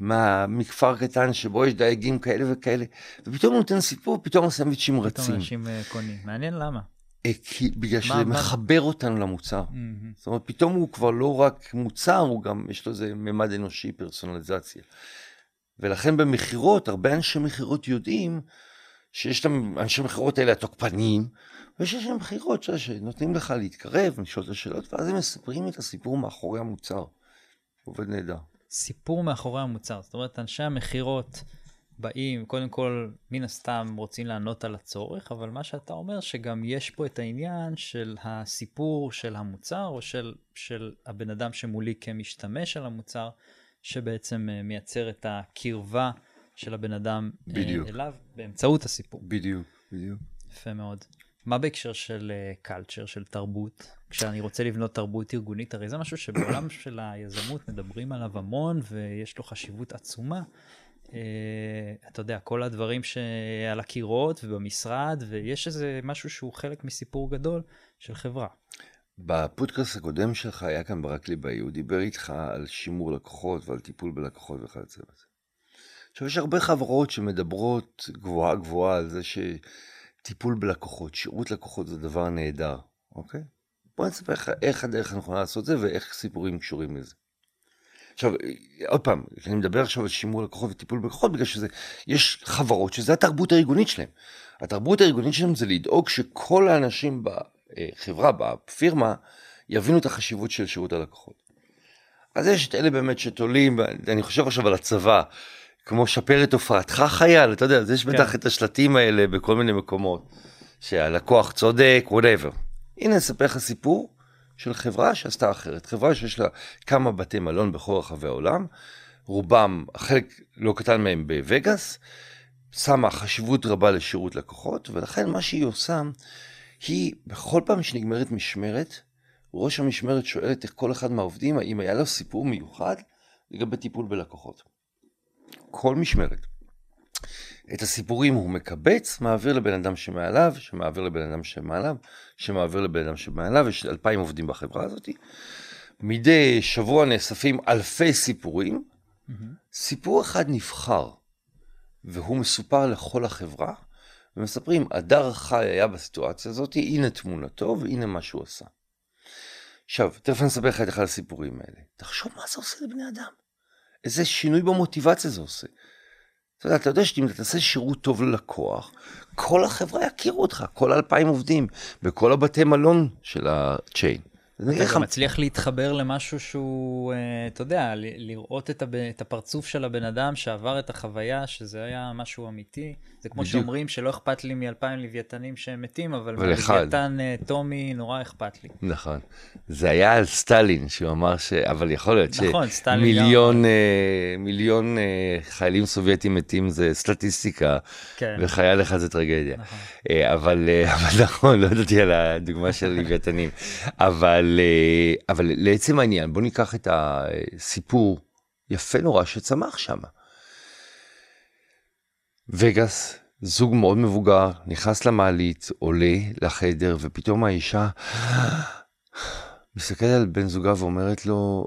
מה, מכפר קטן שבו יש דייגים כאלה וכאלה, ופתאום הוא נותן סיפור, פתאום הסנדוויצ'ים רצים. פתאום אנשים אה, קונים, מעניין למה. אה, כי, בגלל שזה מה? מחבר אותנו למוצר. Mm-hmm. זאת אומרת, פתאום הוא כבר לא רק מוצר, הוא גם, יש לו איזה ממד אנושי, פרסונליזציה. ולכן במכירות, הרבה אנשי מכירות יודעים שיש את האנשי מכירות האלה התוקפניים, ויש אנשי מכירות שנותנים לך להתקרב, לשאול את השאלות, ואז הם מספרים את הסיפור מאחורי המוצר. עובד נהדר. סיפור מאחורי המוצר. זאת אומרת, אנשי המכירות באים, קודם כל, מן הסתם רוצים לענות על הצורך, אבל מה שאתה אומר, שגם יש פה את העניין של הסיפור של המוצר, או של, של הבן אדם שמולי כמשתמש על המוצר, שבעצם uh, מייצר את הקרבה של הבן אדם בדיוק. Uh, אליו באמצעות הסיפור. בדיוק, בדיוק. יפה מאוד. מה בהקשר של קלצ'ר, uh, של תרבות? כשאני רוצה לבנות תרבות ארגונית, הרי זה משהו שבעולם *coughs* של היזמות מדברים עליו המון ויש לו חשיבות עצומה. Uh, אתה יודע, כל הדברים שעל הקירות ובמשרד, ויש איזה משהו שהוא חלק מסיפור גדול של חברה. בפודקאסט הקודם שלך היה כאן ברקלי באי, הוא דיבר איתך על שימור לקוחות ועל טיפול בלקוחות וכיוצא בזה. עכשיו, יש הרבה חברות שמדברות גבוהה גבוהה על זה שטיפול בלקוחות, שירות לקוחות זה דבר נהדר, אוקיי? בוא נספר לך איך הדרך הנכונה לעשות זה ואיך סיפורים קשורים לזה. עכשיו, עוד פעם, אני מדבר עכשיו על שימור לקוחות וטיפול בלקוחות, בגלל שזה, יש חברות שזה התרבות הארגונית שלהם. התרבות הארגונית שלהם זה לדאוג שכל האנשים בחברה, בפירמה, יבינו את החשיבות של שירות הלקוחות. אז יש את אלה באמת שתולים, אני חושב עכשיו על הצבא, כמו שפר את הופעתך חייל, אתה יודע, אז יש בטח כן. את השלטים האלה בכל מיני מקומות, שהלקוח צודק, whatever. הנה אספר לך סיפור של חברה שעשתה אחרת, חברה שיש לה כמה בתי מלון בכל רחבי העולם, רובם, חלק לא קטן מהם בווגאס, שמה חשיבות רבה לשירות לקוחות, ולכן מה שהיא עושה, היא בכל פעם שנגמרת משמרת, ראש המשמרת שואלת את כל אחד מהעובדים האם היה לו סיפור מיוחד לגבי טיפול בלקוחות. כל משמרת. את הסיפורים הוא מקבץ, מעביר לבן אדם שמעליו, שמעביר לבן אדם שמעליו, שמעביר לבן אדם שמעליו, יש אלפיים עובדים בחברה הזאת. מדי שבוע נאספים אלפי סיפורים, mm-hmm. סיפור אחד נבחר, והוא מסופר לכל החברה, ומספרים, הדר חי היה בסיטואציה הזאת, הנה תמונתו והנה מה שהוא עשה. עכשיו, תכף אני אספר לך את אחד הסיפורים האלה. תחשוב מה זה עושה לבני אדם. איזה שינוי במוטיבציה זה עושה. אתה יודע, אתה יודע שאם אתה תעשה שירות טוב ללקוח, כל החברה יכירו אותך, כל אלפיים עובדים, בכל הבתי מלון של הצ'יין. אתה גם מצליח להתחבר למשהו שהוא, אה, אתה יודע, לראות את הפרצוף של הבן אדם שעבר את החוויה, שזה היה משהו אמיתי. זה כמו בדיוק. שאומרים שלא אכפת לי מאלפיים לוויתנים שהם מתים, אבל מלוויתן אה, טומי נורא אכפת לי. נכון. זה היה על סטלין, שהוא אמר ש... אבל יכול להיות נכון, שמיליון אה, מיליון חיילים סובייטים מתים זה סטטיסטיקה, כן. וחייל אחד זה טרגדיה. נכון. אבל, *laughs* אבל נכון, לא ידעתי על הדוגמה של לוויתנים. אבל... אבל, אה, אבל לעצם העניין, בוא ניקח את הסיפור יפה נורא שצמח שם. וגאס, זוג מאוד מבוגר, נכנס למעלית, עולה לחדר, ופתאום האישה מסתכלת על בן זוגה ואומרת לו,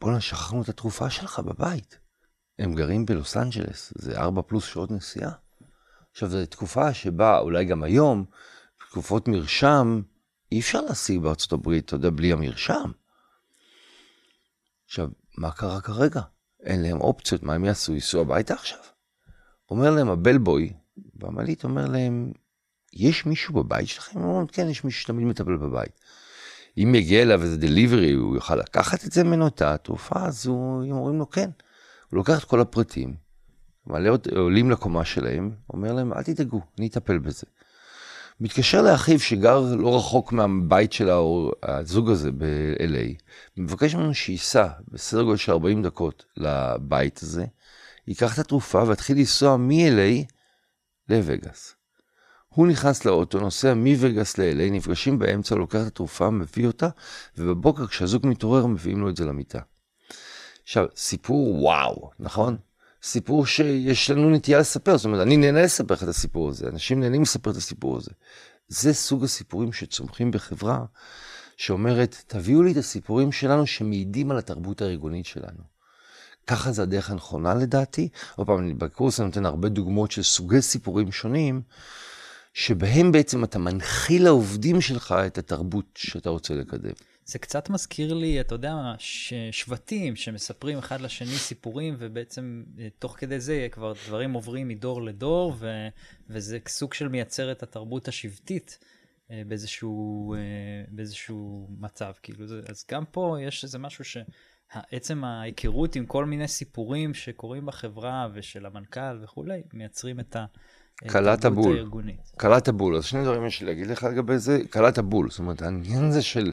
בואנה, שכחנו את התרופה שלך בבית. הם גרים בלוס אנג'לס, זה ארבע פלוס שעות נסיעה. עכשיו, זו תקופה שבה, אולי גם היום, תקופות מרשם, אי אפשר להשיג בארצות הברית, אתה יודע, בלי המרשם. עכשיו, מה קרה כרגע? אין להם אופציות, מה הם יעשו? ייסעו הביתה עכשיו? אומר להם הבלבוי, והמעלית אומר להם, יש מישהו בבית שלכם? הם אומרים, כן, יש מישהו שתמיד מטפל בבית. אם יגיע אליו איזה דליברי, הוא יוכל לקחת את זה ממנו, את התרופה, אז הוא, הם אומרים לו, כן. הוא לוקח את כל הפרטים, מעלה, עולים לקומה שלהם, אומר להם, אל תדאגו, אני אטפל בזה. מתקשר לאחיו שגר לא רחוק מהבית של הזוג הזה ב-LA, מבקש ממנו שייסע בסדר גודל של 40 דקות לבית הזה, ייקח את התרופה ויתחיל לנסוע מ-LA לווגאס. הוא נכנס לאוטו, נוסע מווגאס ל-LA, נפגשים באמצע, לוקח את התרופה, מביא אותה, ובבוקר כשהזוג מתעורר מביאים לו את זה למיטה. עכשיו, סיפור וואו, נכון? סיפור שיש לנו נטייה לספר, זאת אומרת, אני נהנה לספר לך את הסיפור הזה, אנשים נהנים לספר את הסיפור הזה. זה סוג הסיפורים שצומחים בחברה שאומרת, תביאו לי את הסיפורים שלנו שמעידים על התרבות הארגונית שלנו. ככה זה הדרך הנכונה לדעתי. עוד פעם, בקורס אני נותן הרבה דוגמאות של סוגי סיפורים שונים, שבהם בעצם אתה מנחיל לעובדים שלך את התרבות שאתה רוצה לקדם. זה קצת מזכיר לי, אתה יודע. שבטים שמספרים אחד לשני סיפורים, ובעצם אה, תוך כדי זה כבר דברים עוברים מדור לדור, ו... וזה סוג של מייצר את התרבות השבטית אה, באיזשהו, אה, באיזשהו מצב. כאילו, זה... אז גם פה יש איזה משהו שעצם ההיכרות עם כל מיני סיפורים שקורים בחברה ושל המנכ"ל וכולי, מייצרים את ה... קלעת בול. קלעת בול. אז שני דברים יש לי להגיד לך לגבי זה. קלעת בול. זאת אומרת, העניין הזה של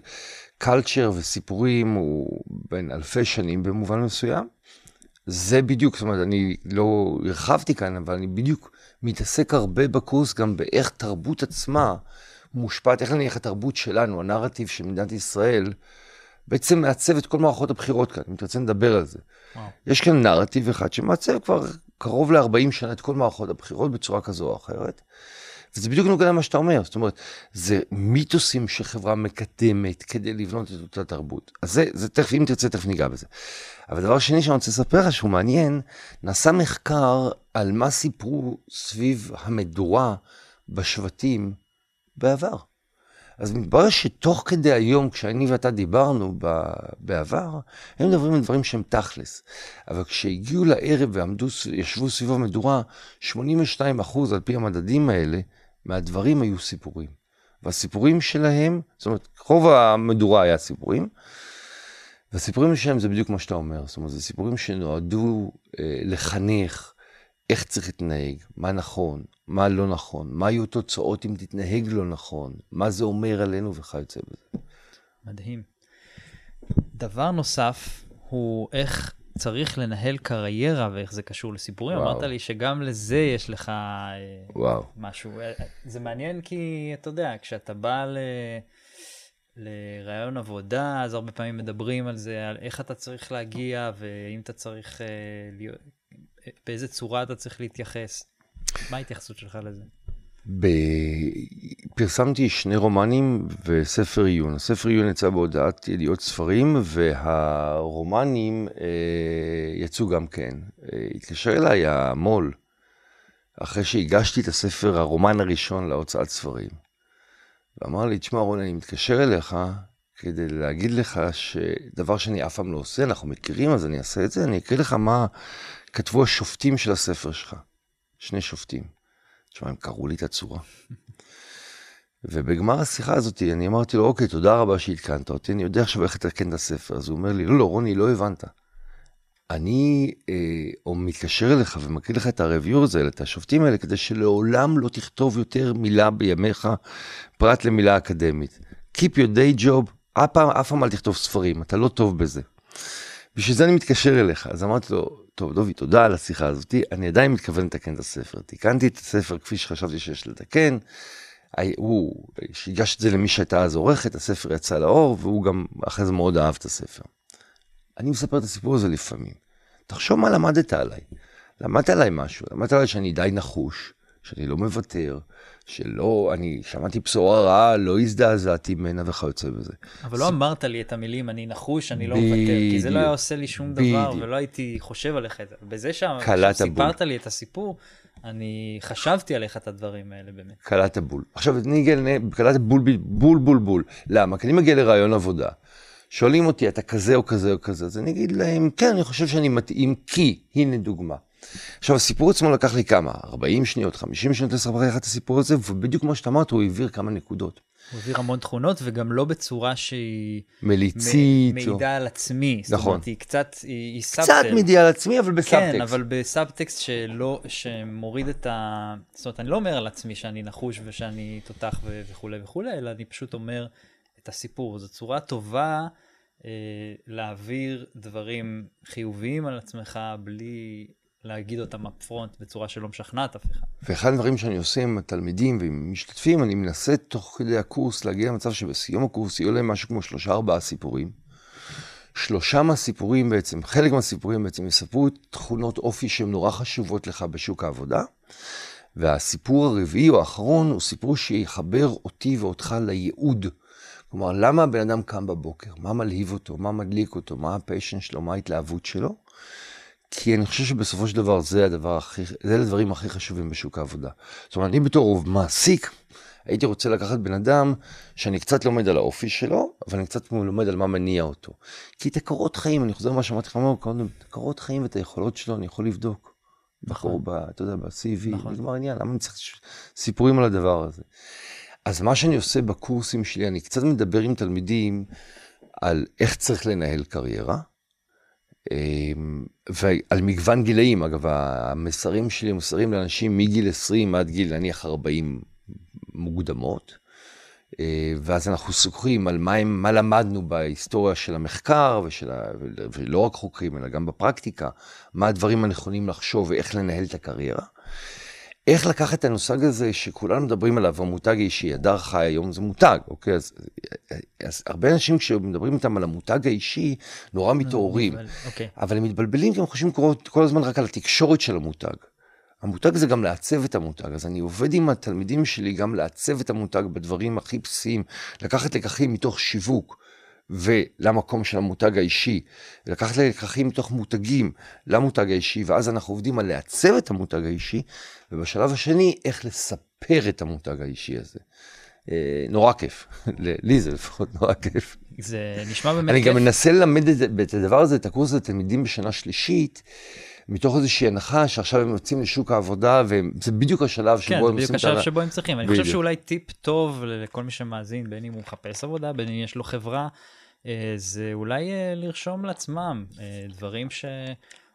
קלצ'ר וסיפורים הוא בין אלפי שנים במובן מסוים. זה בדיוק, זאת אומרת, אני לא הרחבתי כאן, אבל אני בדיוק מתעסק הרבה בקורס גם באיך תרבות עצמה מושפעת, איך נניח התרבות שלנו, הנרטיב של מדינת ישראל, בעצם מעצב את כל מערכות הבחירות כאן, אם תרצה נדבר על זה. וואו. יש כאן נרטיב אחד שמעצב כבר קרוב ל-40 שנה את כל מערכות הבחירות בצורה כזו או אחרת. וזה בדיוק נוגע למה שאתה אומר, זאת אומרת, זה מיתוסים שחברה מקדמת כדי לבנות את אותה תרבות. אז זה, זה תכף, אם תרצה, תכף ניגע בזה. אבל דבר שני שאני רוצה לספר לך שהוא מעניין, נעשה מחקר על מה סיפרו סביב המדורה בשבטים בעבר. אז מתברר שתוך כדי היום, כשאני ואתה דיברנו בעבר, הם מדברים על דברים שהם תכלס. אבל כשהגיעו לערב ועמדו, ישבו סביב המדורה, 82 אחוז על פי המדדים האלה, מהדברים היו סיפורים. והסיפורים שלהם, זאת אומרת, רוב המדורה היה סיפורים, והסיפורים שלהם זה בדיוק מה שאתה אומר. זאת אומרת, זה סיפורים שנועדו אה, לחנך איך צריך להתנהג, מה נכון, מה לא נכון, מה יהיו תוצאות אם תתנהג לא נכון, מה זה אומר עלינו וכיוצא בזה. מדהים. דבר נוסף הוא איך צריך לנהל קריירה ואיך זה קשור לסיפורים. וואו. אמרת לי שגם לזה יש לך אה, וואו. משהו. אה, זה מעניין כי, אתה יודע, כשאתה בא ל... לרעיון עבודה, אז הרבה פעמים מדברים על זה, על איך אתה צריך להגיע, ואם אתה צריך, אה, להיות, באיזה צורה אתה צריך להתייחס. מה ההתייחסות שלך לזה? ב... פרסמתי שני רומנים וספר עיון. הספר עיון יצא בהודעת ידיעות ספרים, והרומנים אה, יצאו גם כן. אה, התקשר אליי המו"ל, אחרי שהגשתי את הספר, הרומן הראשון להוצאת ספרים. ואמר לי, תשמע רון, אני מתקשר אליך כדי להגיד לך שדבר שאני אף פעם לא עושה, אנחנו מכירים, אז אני אעשה את זה, אני אקריא לך מה כתבו השופטים של הספר שלך. שני שופטים. תשמע, הם קראו לי את הצורה. ובגמר השיחה הזאת, אני אמרתי לו, אוקיי, תודה רבה שעדכנת אותי, אני יודע עכשיו איך לתקן את הספר. אז הוא אומר לי, לא, לא, רוני, לא הבנת. אני אה, או מתקשר אליך ומקריא לך את הרביור הזה, את השופטים האלה, כדי שלעולם לא תכתוב יותר מילה בימיך, פרט למילה אקדמית. Keep your day job, אף פעם אל תכתוב ספרים, אתה לא טוב בזה. בשביל זה אני מתקשר אליך. אז אמרתי לו, טוב, דובי, תודה על השיחה הזאת, אני עדיין מתכוון לתקן את הספר. תיקנתי את הספר כפי שחשבתי שיש לתקן. הוא, שהגש את זה למי שהייתה אז עורכת, הספר יצא לאור, והוא גם אחרי זה מאוד אהב את הספר. אני מספר את הסיפור הזה לפעמים. תחשוב מה למדת עליי. למדת עליי משהו, למדת עליי שאני די נחוש, שאני לא מוותר, שלא, אני שמעתי בשורה רעה, לא הזדעזעתי ממנה וכיוצא בזה. אבל לא אמרת לי את המילים, אני נחוש, אני לא מוותר, כי זה לא היה עושה לי שום דבר, ולא הייתי חושב עליך את זה. בזה שסיפרת לי את הסיפור, אני חשבתי עליך את הדברים האלה באמת. קלעת בול. עכשיו, אני אגיע, קלעת בול, בול, בול, בול. למה? כי אני מגיע לרעיון עבודה. שואלים אותי, אתה כזה או כזה או כזה, אז אני אגיד להם, כן, אני חושב שאני מתאים כי, הנה דוגמה. עכשיו, הסיפור עצמו לקח לי כמה? 40 שניות, 50 שניות לספר לך את הסיפור הזה, ובדיוק כמו שאתה אמרת, הוא העביר כמה נקודות. הוא העביר המון תכונות, וגם לא בצורה שהיא... מליצית. מ- מעידה או... על עצמי. נכון. זאת אומרת, היא קצת, היא, היא סאבטקסט. קצת מעידה על עצמי, אבל בסאבטקסט. כן, אבל בסאבטקסט שלא, שמוריד את ה... זאת אומרת, אני לא אומר על עצמי שאני נחוש ושאני תותח ו- וכולי וכולי, אלא אני פשוט אומר את הסיפור. זו צורה טובה אה, להעביר דברים חיוביים על עצמך בלי להגיד אותם upfront בצורה שלא משכנעת אף אחד. ואחד הדברים שאני עושה עם התלמידים ועם משתתפים, אני מנסה תוך כדי הקורס להגיע למצב שבסיום הקורס יהיו להם משהו כמו שלושה ארבעה סיפורים. שלושה מהסיפורים בעצם, חלק מהסיפורים בעצם יספרו תכונות אופי שהן נורא חשובות לך בשוק העבודה. והסיפור הרביעי או האחרון הוא סיפור שיחבר אותי ואותך לייעוד. כלומר, למה הבן אדם קם בבוקר? מה מלהיב אותו? מה מדליק אותו? מה הפיישן שלו? מה ההתלהבות שלו? כי אני חושב שבסופו של דבר זה הדבר הכי, זה הדברים הכי חשובים בשוק העבודה. זאת אומרת, אני בתור מעסיק, הייתי רוצה לקחת בן אדם שאני קצת לומד על האופי שלו, אבל אני קצת לומד על מה מניע אותו. כי את הקורות חיים, אני חוזר למה שאמרתי לך קודם, את הקורות חיים ואת היכולות שלו אני יכול לבדוק. נכון. ב, אתה יודע, ב-CV, נכון. נגמר עניין, למה אני צריך סיפורים על הדבר הזה? אז מה שאני עושה בקורסים שלי, אני קצת מדבר עם תלמידים על איך צריך לנהל קריירה. אמ, ועל מגוון גילאים, אגב, המסרים שלי הם מסרים לאנשים מגיל 20 עד גיל נניח 40 מוקדמות, אה, ואז אנחנו סוכרים על מה, מה למדנו בהיסטוריה של המחקר, ושל ה, ולא רק חוקרים, אלא גם בפרקטיקה, מה הדברים הנכונים לחשוב ואיך לנהל את הקריירה. איך לקחת את המושג הזה שכולנו מדברים עליו, המותג האישי, הדר חי היום זה מותג, אוקיי? אז, אז הרבה אנשים כשמדברים איתם על המותג האישי, נורא מתעוררים. אוקיי. אבל הם מתבלבלים כי הם חושבים כל, כל הזמן רק על התקשורת של המותג. המותג זה גם לעצב את המותג, אז אני עובד עם התלמידים שלי גם לעצב את המותג בדברים הכי בסיסיים, לקחת לקחים מתוך שיווק ולמקום של המותג האישי, לקחת לקחים מתוך מותגים למותג האישי, ואז אנחנו עובדים על לעצב את המותג האישי, ובשלב השני, איך לספר את המותג האישי הזה. אה, נורא כיף, *laughs* לי זה לפחות נורא כיף. זה נשמע באמת אני כיף. גם מנסה ללמד את, את הדבר הזה, את הקורס לתלמידים בשנה שלישית, מתוך איזושהי הנחה שעכשיו הם יוצאים לשוק העבודה, וזה בדיוק השלב כן, שבו זה הם בדיוק עושים השלב ה- שבו הם צריכים. אני חושב בדיוק. שאולי טיפ טוב לכל מי שמאזין, בין אם הוא מחפש עבודה, בין אם יש לו חברה, אה, זה אולי אה, לרשום לעצמם אה, דברים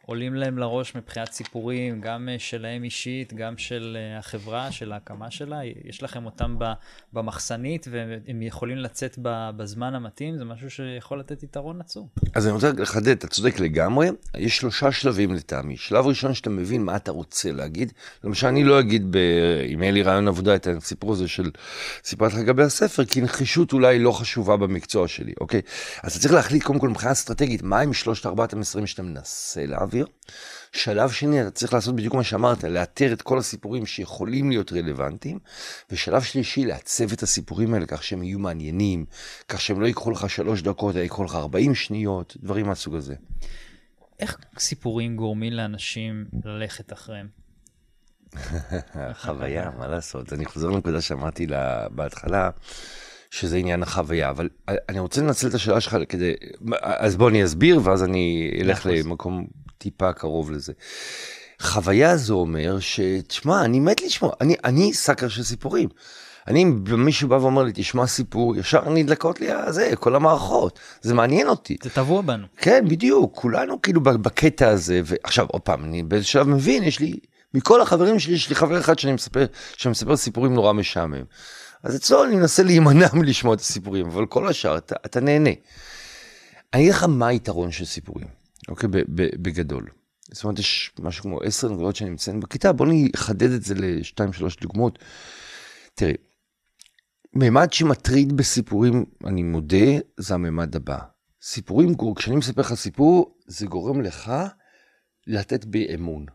שעולים להם לראש מבחינת סיפורים, גם אה, שלהם אישית, גם של אה, החברה, של ההקמה שלה. יש לכם אותם במחסנית והם יכולים לצאת בזמן המתאים, זה משהו שיכול לתת יתרון עצום. אז אני רוצה לחדד, אתה צודק לגמרי, יש שלושה שלבים לטעמי. שלב ראשון שאתה מבין מה אתה רוצה להגיד, למשל אני לא אגיד, ב... אם יהיה לי רעיון עבודה, את הסיפור הזה של סיפרתי לך לגבי הספר, כי נחישות אולי לא חשובה במקצוע שלי, אוקיי? אז אתה צריך להחליט קודם כל מבחינה אסטרטגית, מה עם שלושת ארבעת המסרים שאתה מנסה להעביר. שלב שני, אתה צריך לעשות בדיוק מה שאמרת, לאתר את כל הסיפורים שיכולים להיות רלוונטיים. ושלב שלישי, לעצב את הסיפורים האלה כך שהם יהיו מעניינים, כך שהם לא ייקחו לך שלוש דקות, אלא ייקחו לך 40 שניות, דברים מהסוג הזה. איך סיפורים גורמים לאנשים ללכת אחריהם? *laughs* חוויה, מה לעשות? אני חוזר לנקודה שאמרתי לה בהתחלה, שזה עניין החוויה, אבל אני רוצה לנצל את השאלה שלך כדי, אז בוא אני אסביר, ואז אני אלך. למקום טיפה קרוב לזה. חוויה זה אומר שתשמע, אני מת לשמוע, אני, אני סאקר של סיפורים. אני, אם מישהו בא ואומר לי, תשמע סיפור, ישר נדלקות לי הזה, כל המערכות, זה מעניין אותי. זה טבוע בנו. כן, בדיוק, כולנו כאילו בקטע הזה, ועכשיו עוד פעם, אני באיזה שלב מבין, יש לי, מכל החברים שלי, יש לי חבר אחד שאני מספר, שמספר סיפורים נורא משעמם. אז אצלו אני מנסה להימנע *laughs* מלשמוע את הסיפורים, אבל כל השאר, אתה, אתה נהנה. אני אגיד לך מה היתרון של סיפורים, אוקיי, בגדול. זאת אומרת, יש משהו כמו עשר נקודות שאני מציין בכיתה, בואו נחדד את זה לשתיים, שלוש דוגמאות. תראי, מימד שמטריד בסיפורים, אני מודה, זה הממד הבא. סיפורים, כשאני מספר לך סיפור, זה גורם לך לתת בי אמון.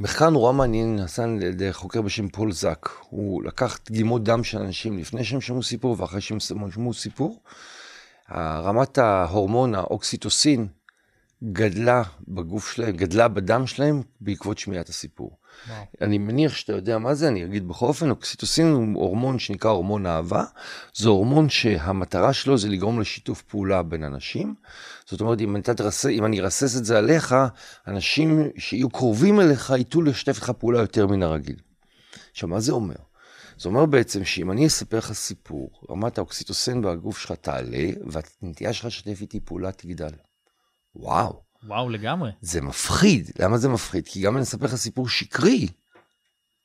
מחקר נורא מעניין נעשה על ידי חוקר בשם פול זק. הוא לקח דגימות דם של אנשים לפני שהם שמעו סיפור ואחרי שהם שמעו סיפור. רמת ההורמון האוקסיטוסין גדלה בגוף שלהם, גדלה בדם שלהם בעקבות שמיעת הסיפור. וואו. אני מניח שאתה יודע מה זה, אני אגיד בכל אופן, אוקסיטוסין הוא הורמון שנקרא הורמון אהבה. זה הורמון שהמטרה שלו זה לגרום לשיתוף פעולה בין אנשים. זאת אומרת, אם, תרס... אם אני ארסס את זה עליך, אנשים שיהיו קרובים אליך ייטו לשתף איתך פעולה יותר מן הרגיל. עכשיו, מה זה אומר? זה אומר בעצם שאם אני אספר לך סיפור, רמת האוקסיטוסין בגוף שלך תעלה, והנטייה שלך לשתף איתי פעולה תגדל. וואו. וואו, לגמרי. זה מפחיד. למה זה מפחיד? כי גם אם אני אספר לך סיפור שקרי,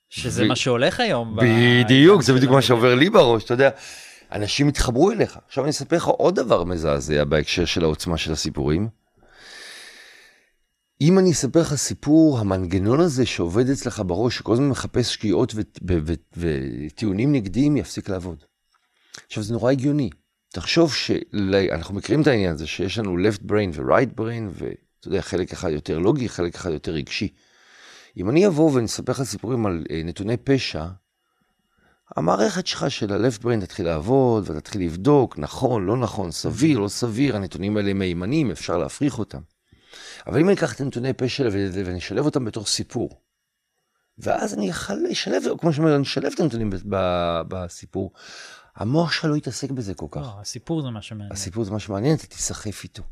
שזה ו- מה שהולך היום. בדיוק, זה בדיוק מה שעובר לי בראש, אתה יודע. אנשים יתחברו אליך. עכשיו אני אספר לך עוד דבר מזעזע בהקשר של העוצמה של הסיפורים. אם אני אספר לך סיפור, המנגנון הזה שעובד אצלך בראש, שכל הזמן מחפש שגיאות וטיעונים נגדיים, יפסיק לעבוד. עכשיו זה נורא הגיוני. תחשוב שאנחנו מכירים את העניין הזה שיש לנו left brain ו-right brain, ואתה יודע, חלק אחד יותר לוגי, חלק אחד יותר רגשי. אם אני אבוא ואני אספר לך סיפורים על אה, נתוני פשע, המערכת שלך של ה-left brain תתחיל לעבוד, ותתחיל לבדוק, נכון, לא נכון, סביר, לא סביר, הנתונים האלה מהימנים, אפשר להפריך אותם. אבל אם אני אקח את הנתוני האלה ואני אשלב אותם בתוך סיפור, ואז אני אוכל לשלב, כמו שאומר, אני אשלב את הנתונים בסיפור, המוח שלך לא יתעסק בזה כל כך. לא, הסיפור זה מה שמעניין. הסיפור זה מה שמעניין, אתה תיסחף איתו.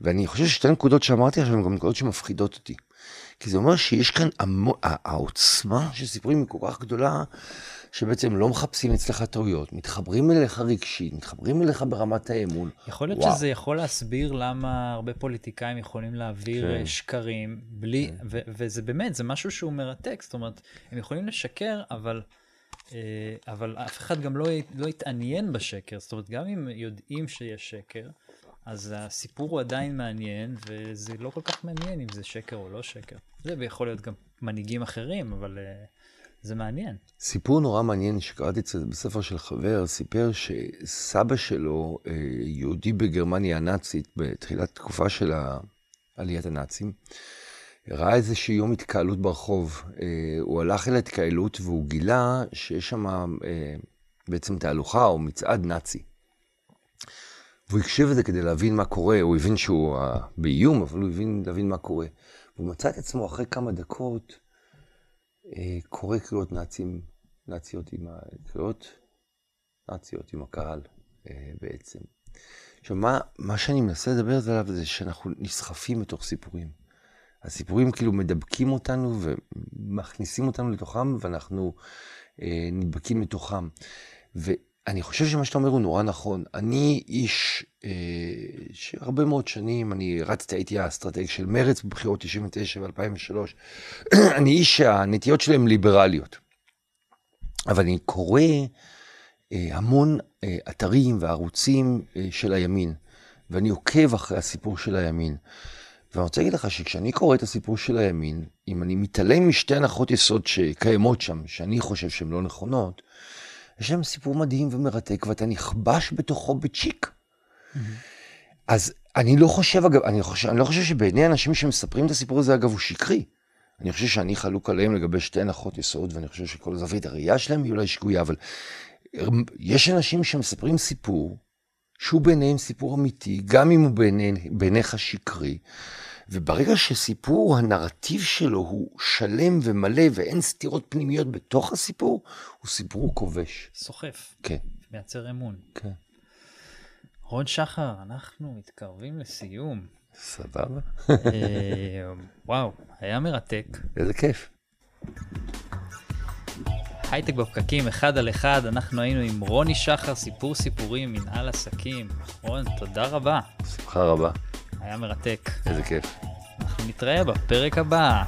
ואני חושב ששתי נקודות שאמרתי עכשיו הן גם נקודות שמפחידות אותי. כי זה אומר שיש כאן, המו, ה- העוצמה של סיפורים היא כל כך גדולה, שבעצם לא מחפשים אצלך טעויות, מתחברים אליך רגשית, מתחברים אליך ברמת האמון. יכול להיות וואו. שזה יכול להסביר למה הרבה פוליטיקאים יכולים להעביר כן. אה, שקרים בלי, ו- וזה באמת, זה משהו שהוא מרתק, זאת אומרת, הם יכולים לשקר, אבל, אה, אבל אף אחד גם לא, לא יתעניין בשקר, זאת אומרת, גם אם יודעים שיש שקר, אז הסיפור הוא עדיין מעניין, וזה לא כל כך מעניין אם זה שקר או לא שקר. זה יכול להיות גם מנהיגים אחרים, אבל uh, זה מעניין. סיפור נורא מעניין שקראתי את זה בספר של חבר, סיפר שסבא שלו, אה, יהודי בגרמניה הנאצית, בתחילת תקופה של עליית הנאצים, ראה איזשהו יום התקהלות ברחוב. אה, הוא הלך אל ההתקהלות והוא גילה שיש שם אה, בעצם תהלוכה או מצעד נאצי. והוא הקשיב לזה כדי להבין מה קורה, הוא הבין שהוא באיום, אבל הוא הבין להבין מה קורה. והוא מצא את עצמו אחרי כמה דקות קורא קריאות נאצים, נאציות עם הקריאות נאציות עם הקהל בעצם. עכשיו, מה, מה שאני מנסה לדבר עליו זה שאנחנו נסחפים בתוך סיפורים. הסיפורים כאילו מדבקים אותנו ומכניסים אותנו לתוכם, ואנחנו אה, נדבקים לתוכם. ואני חושב שמה שאתה אומר הוא נורא נכון. אני איש אה, שהרבה מאוד שנים, אני רצתי, הייתי האסטרטג של מרץ בבחירות 99 ו-2003. *clears throat* אני איש שהנטיות שלהם ליברליות. אבל אני קורא אה, המון אה, אתרים וערוצים אה, של הימין, ואני עוקב אחרי הסיפור של הימין. ואני רוצה להגיד לך שכשאני קורא את הסיפור של הימין, אם אני מתעלם משתי הנחות יסוד שקיימות שם, שאני חושב שהן לא נכונות, יש שם סיפור מדהים ומרתק, ואתה נכבש בתוכו בצ'יק. Mm-hmm. אז אני לא חושב, אגב, אני, חושב, אני לא חושב שבעיני אנשים שמספרים את הסיפור הזה, אגב, הוא שקרי. אני חושב שאני חלוק עליהם לגבי שתי הנחות יסוד, ואני חושב שכל זווית הראייה שלהם היא אולי שגויה, אבל יש אנשים שמספרים סיפור, שהוא ביניהם סיפור אמיתי, גם אם הוא בעיניך שקרי, וברגע שסיפור, הנרטיב שלו הוא שלם ומלא ואין סתירות פנימיות בתוך הסיפור, הוא סיפור כובש. סוחף. כן. מייצר אמון. כן. רון שחר, אנחנו מתקרבים לסיום. סבבה. אה, וואו, היה מרתק. איזה כיף. הייטק בפקקים, אחד על אחד, אנחנו היינו עם רוני שחר, סיפור סיפורים, מנהל עסקים. רון, תודה רבה. שמחה רבה. היה מרתק. איזה כיף. אנחנו נתראה בפרק הבא.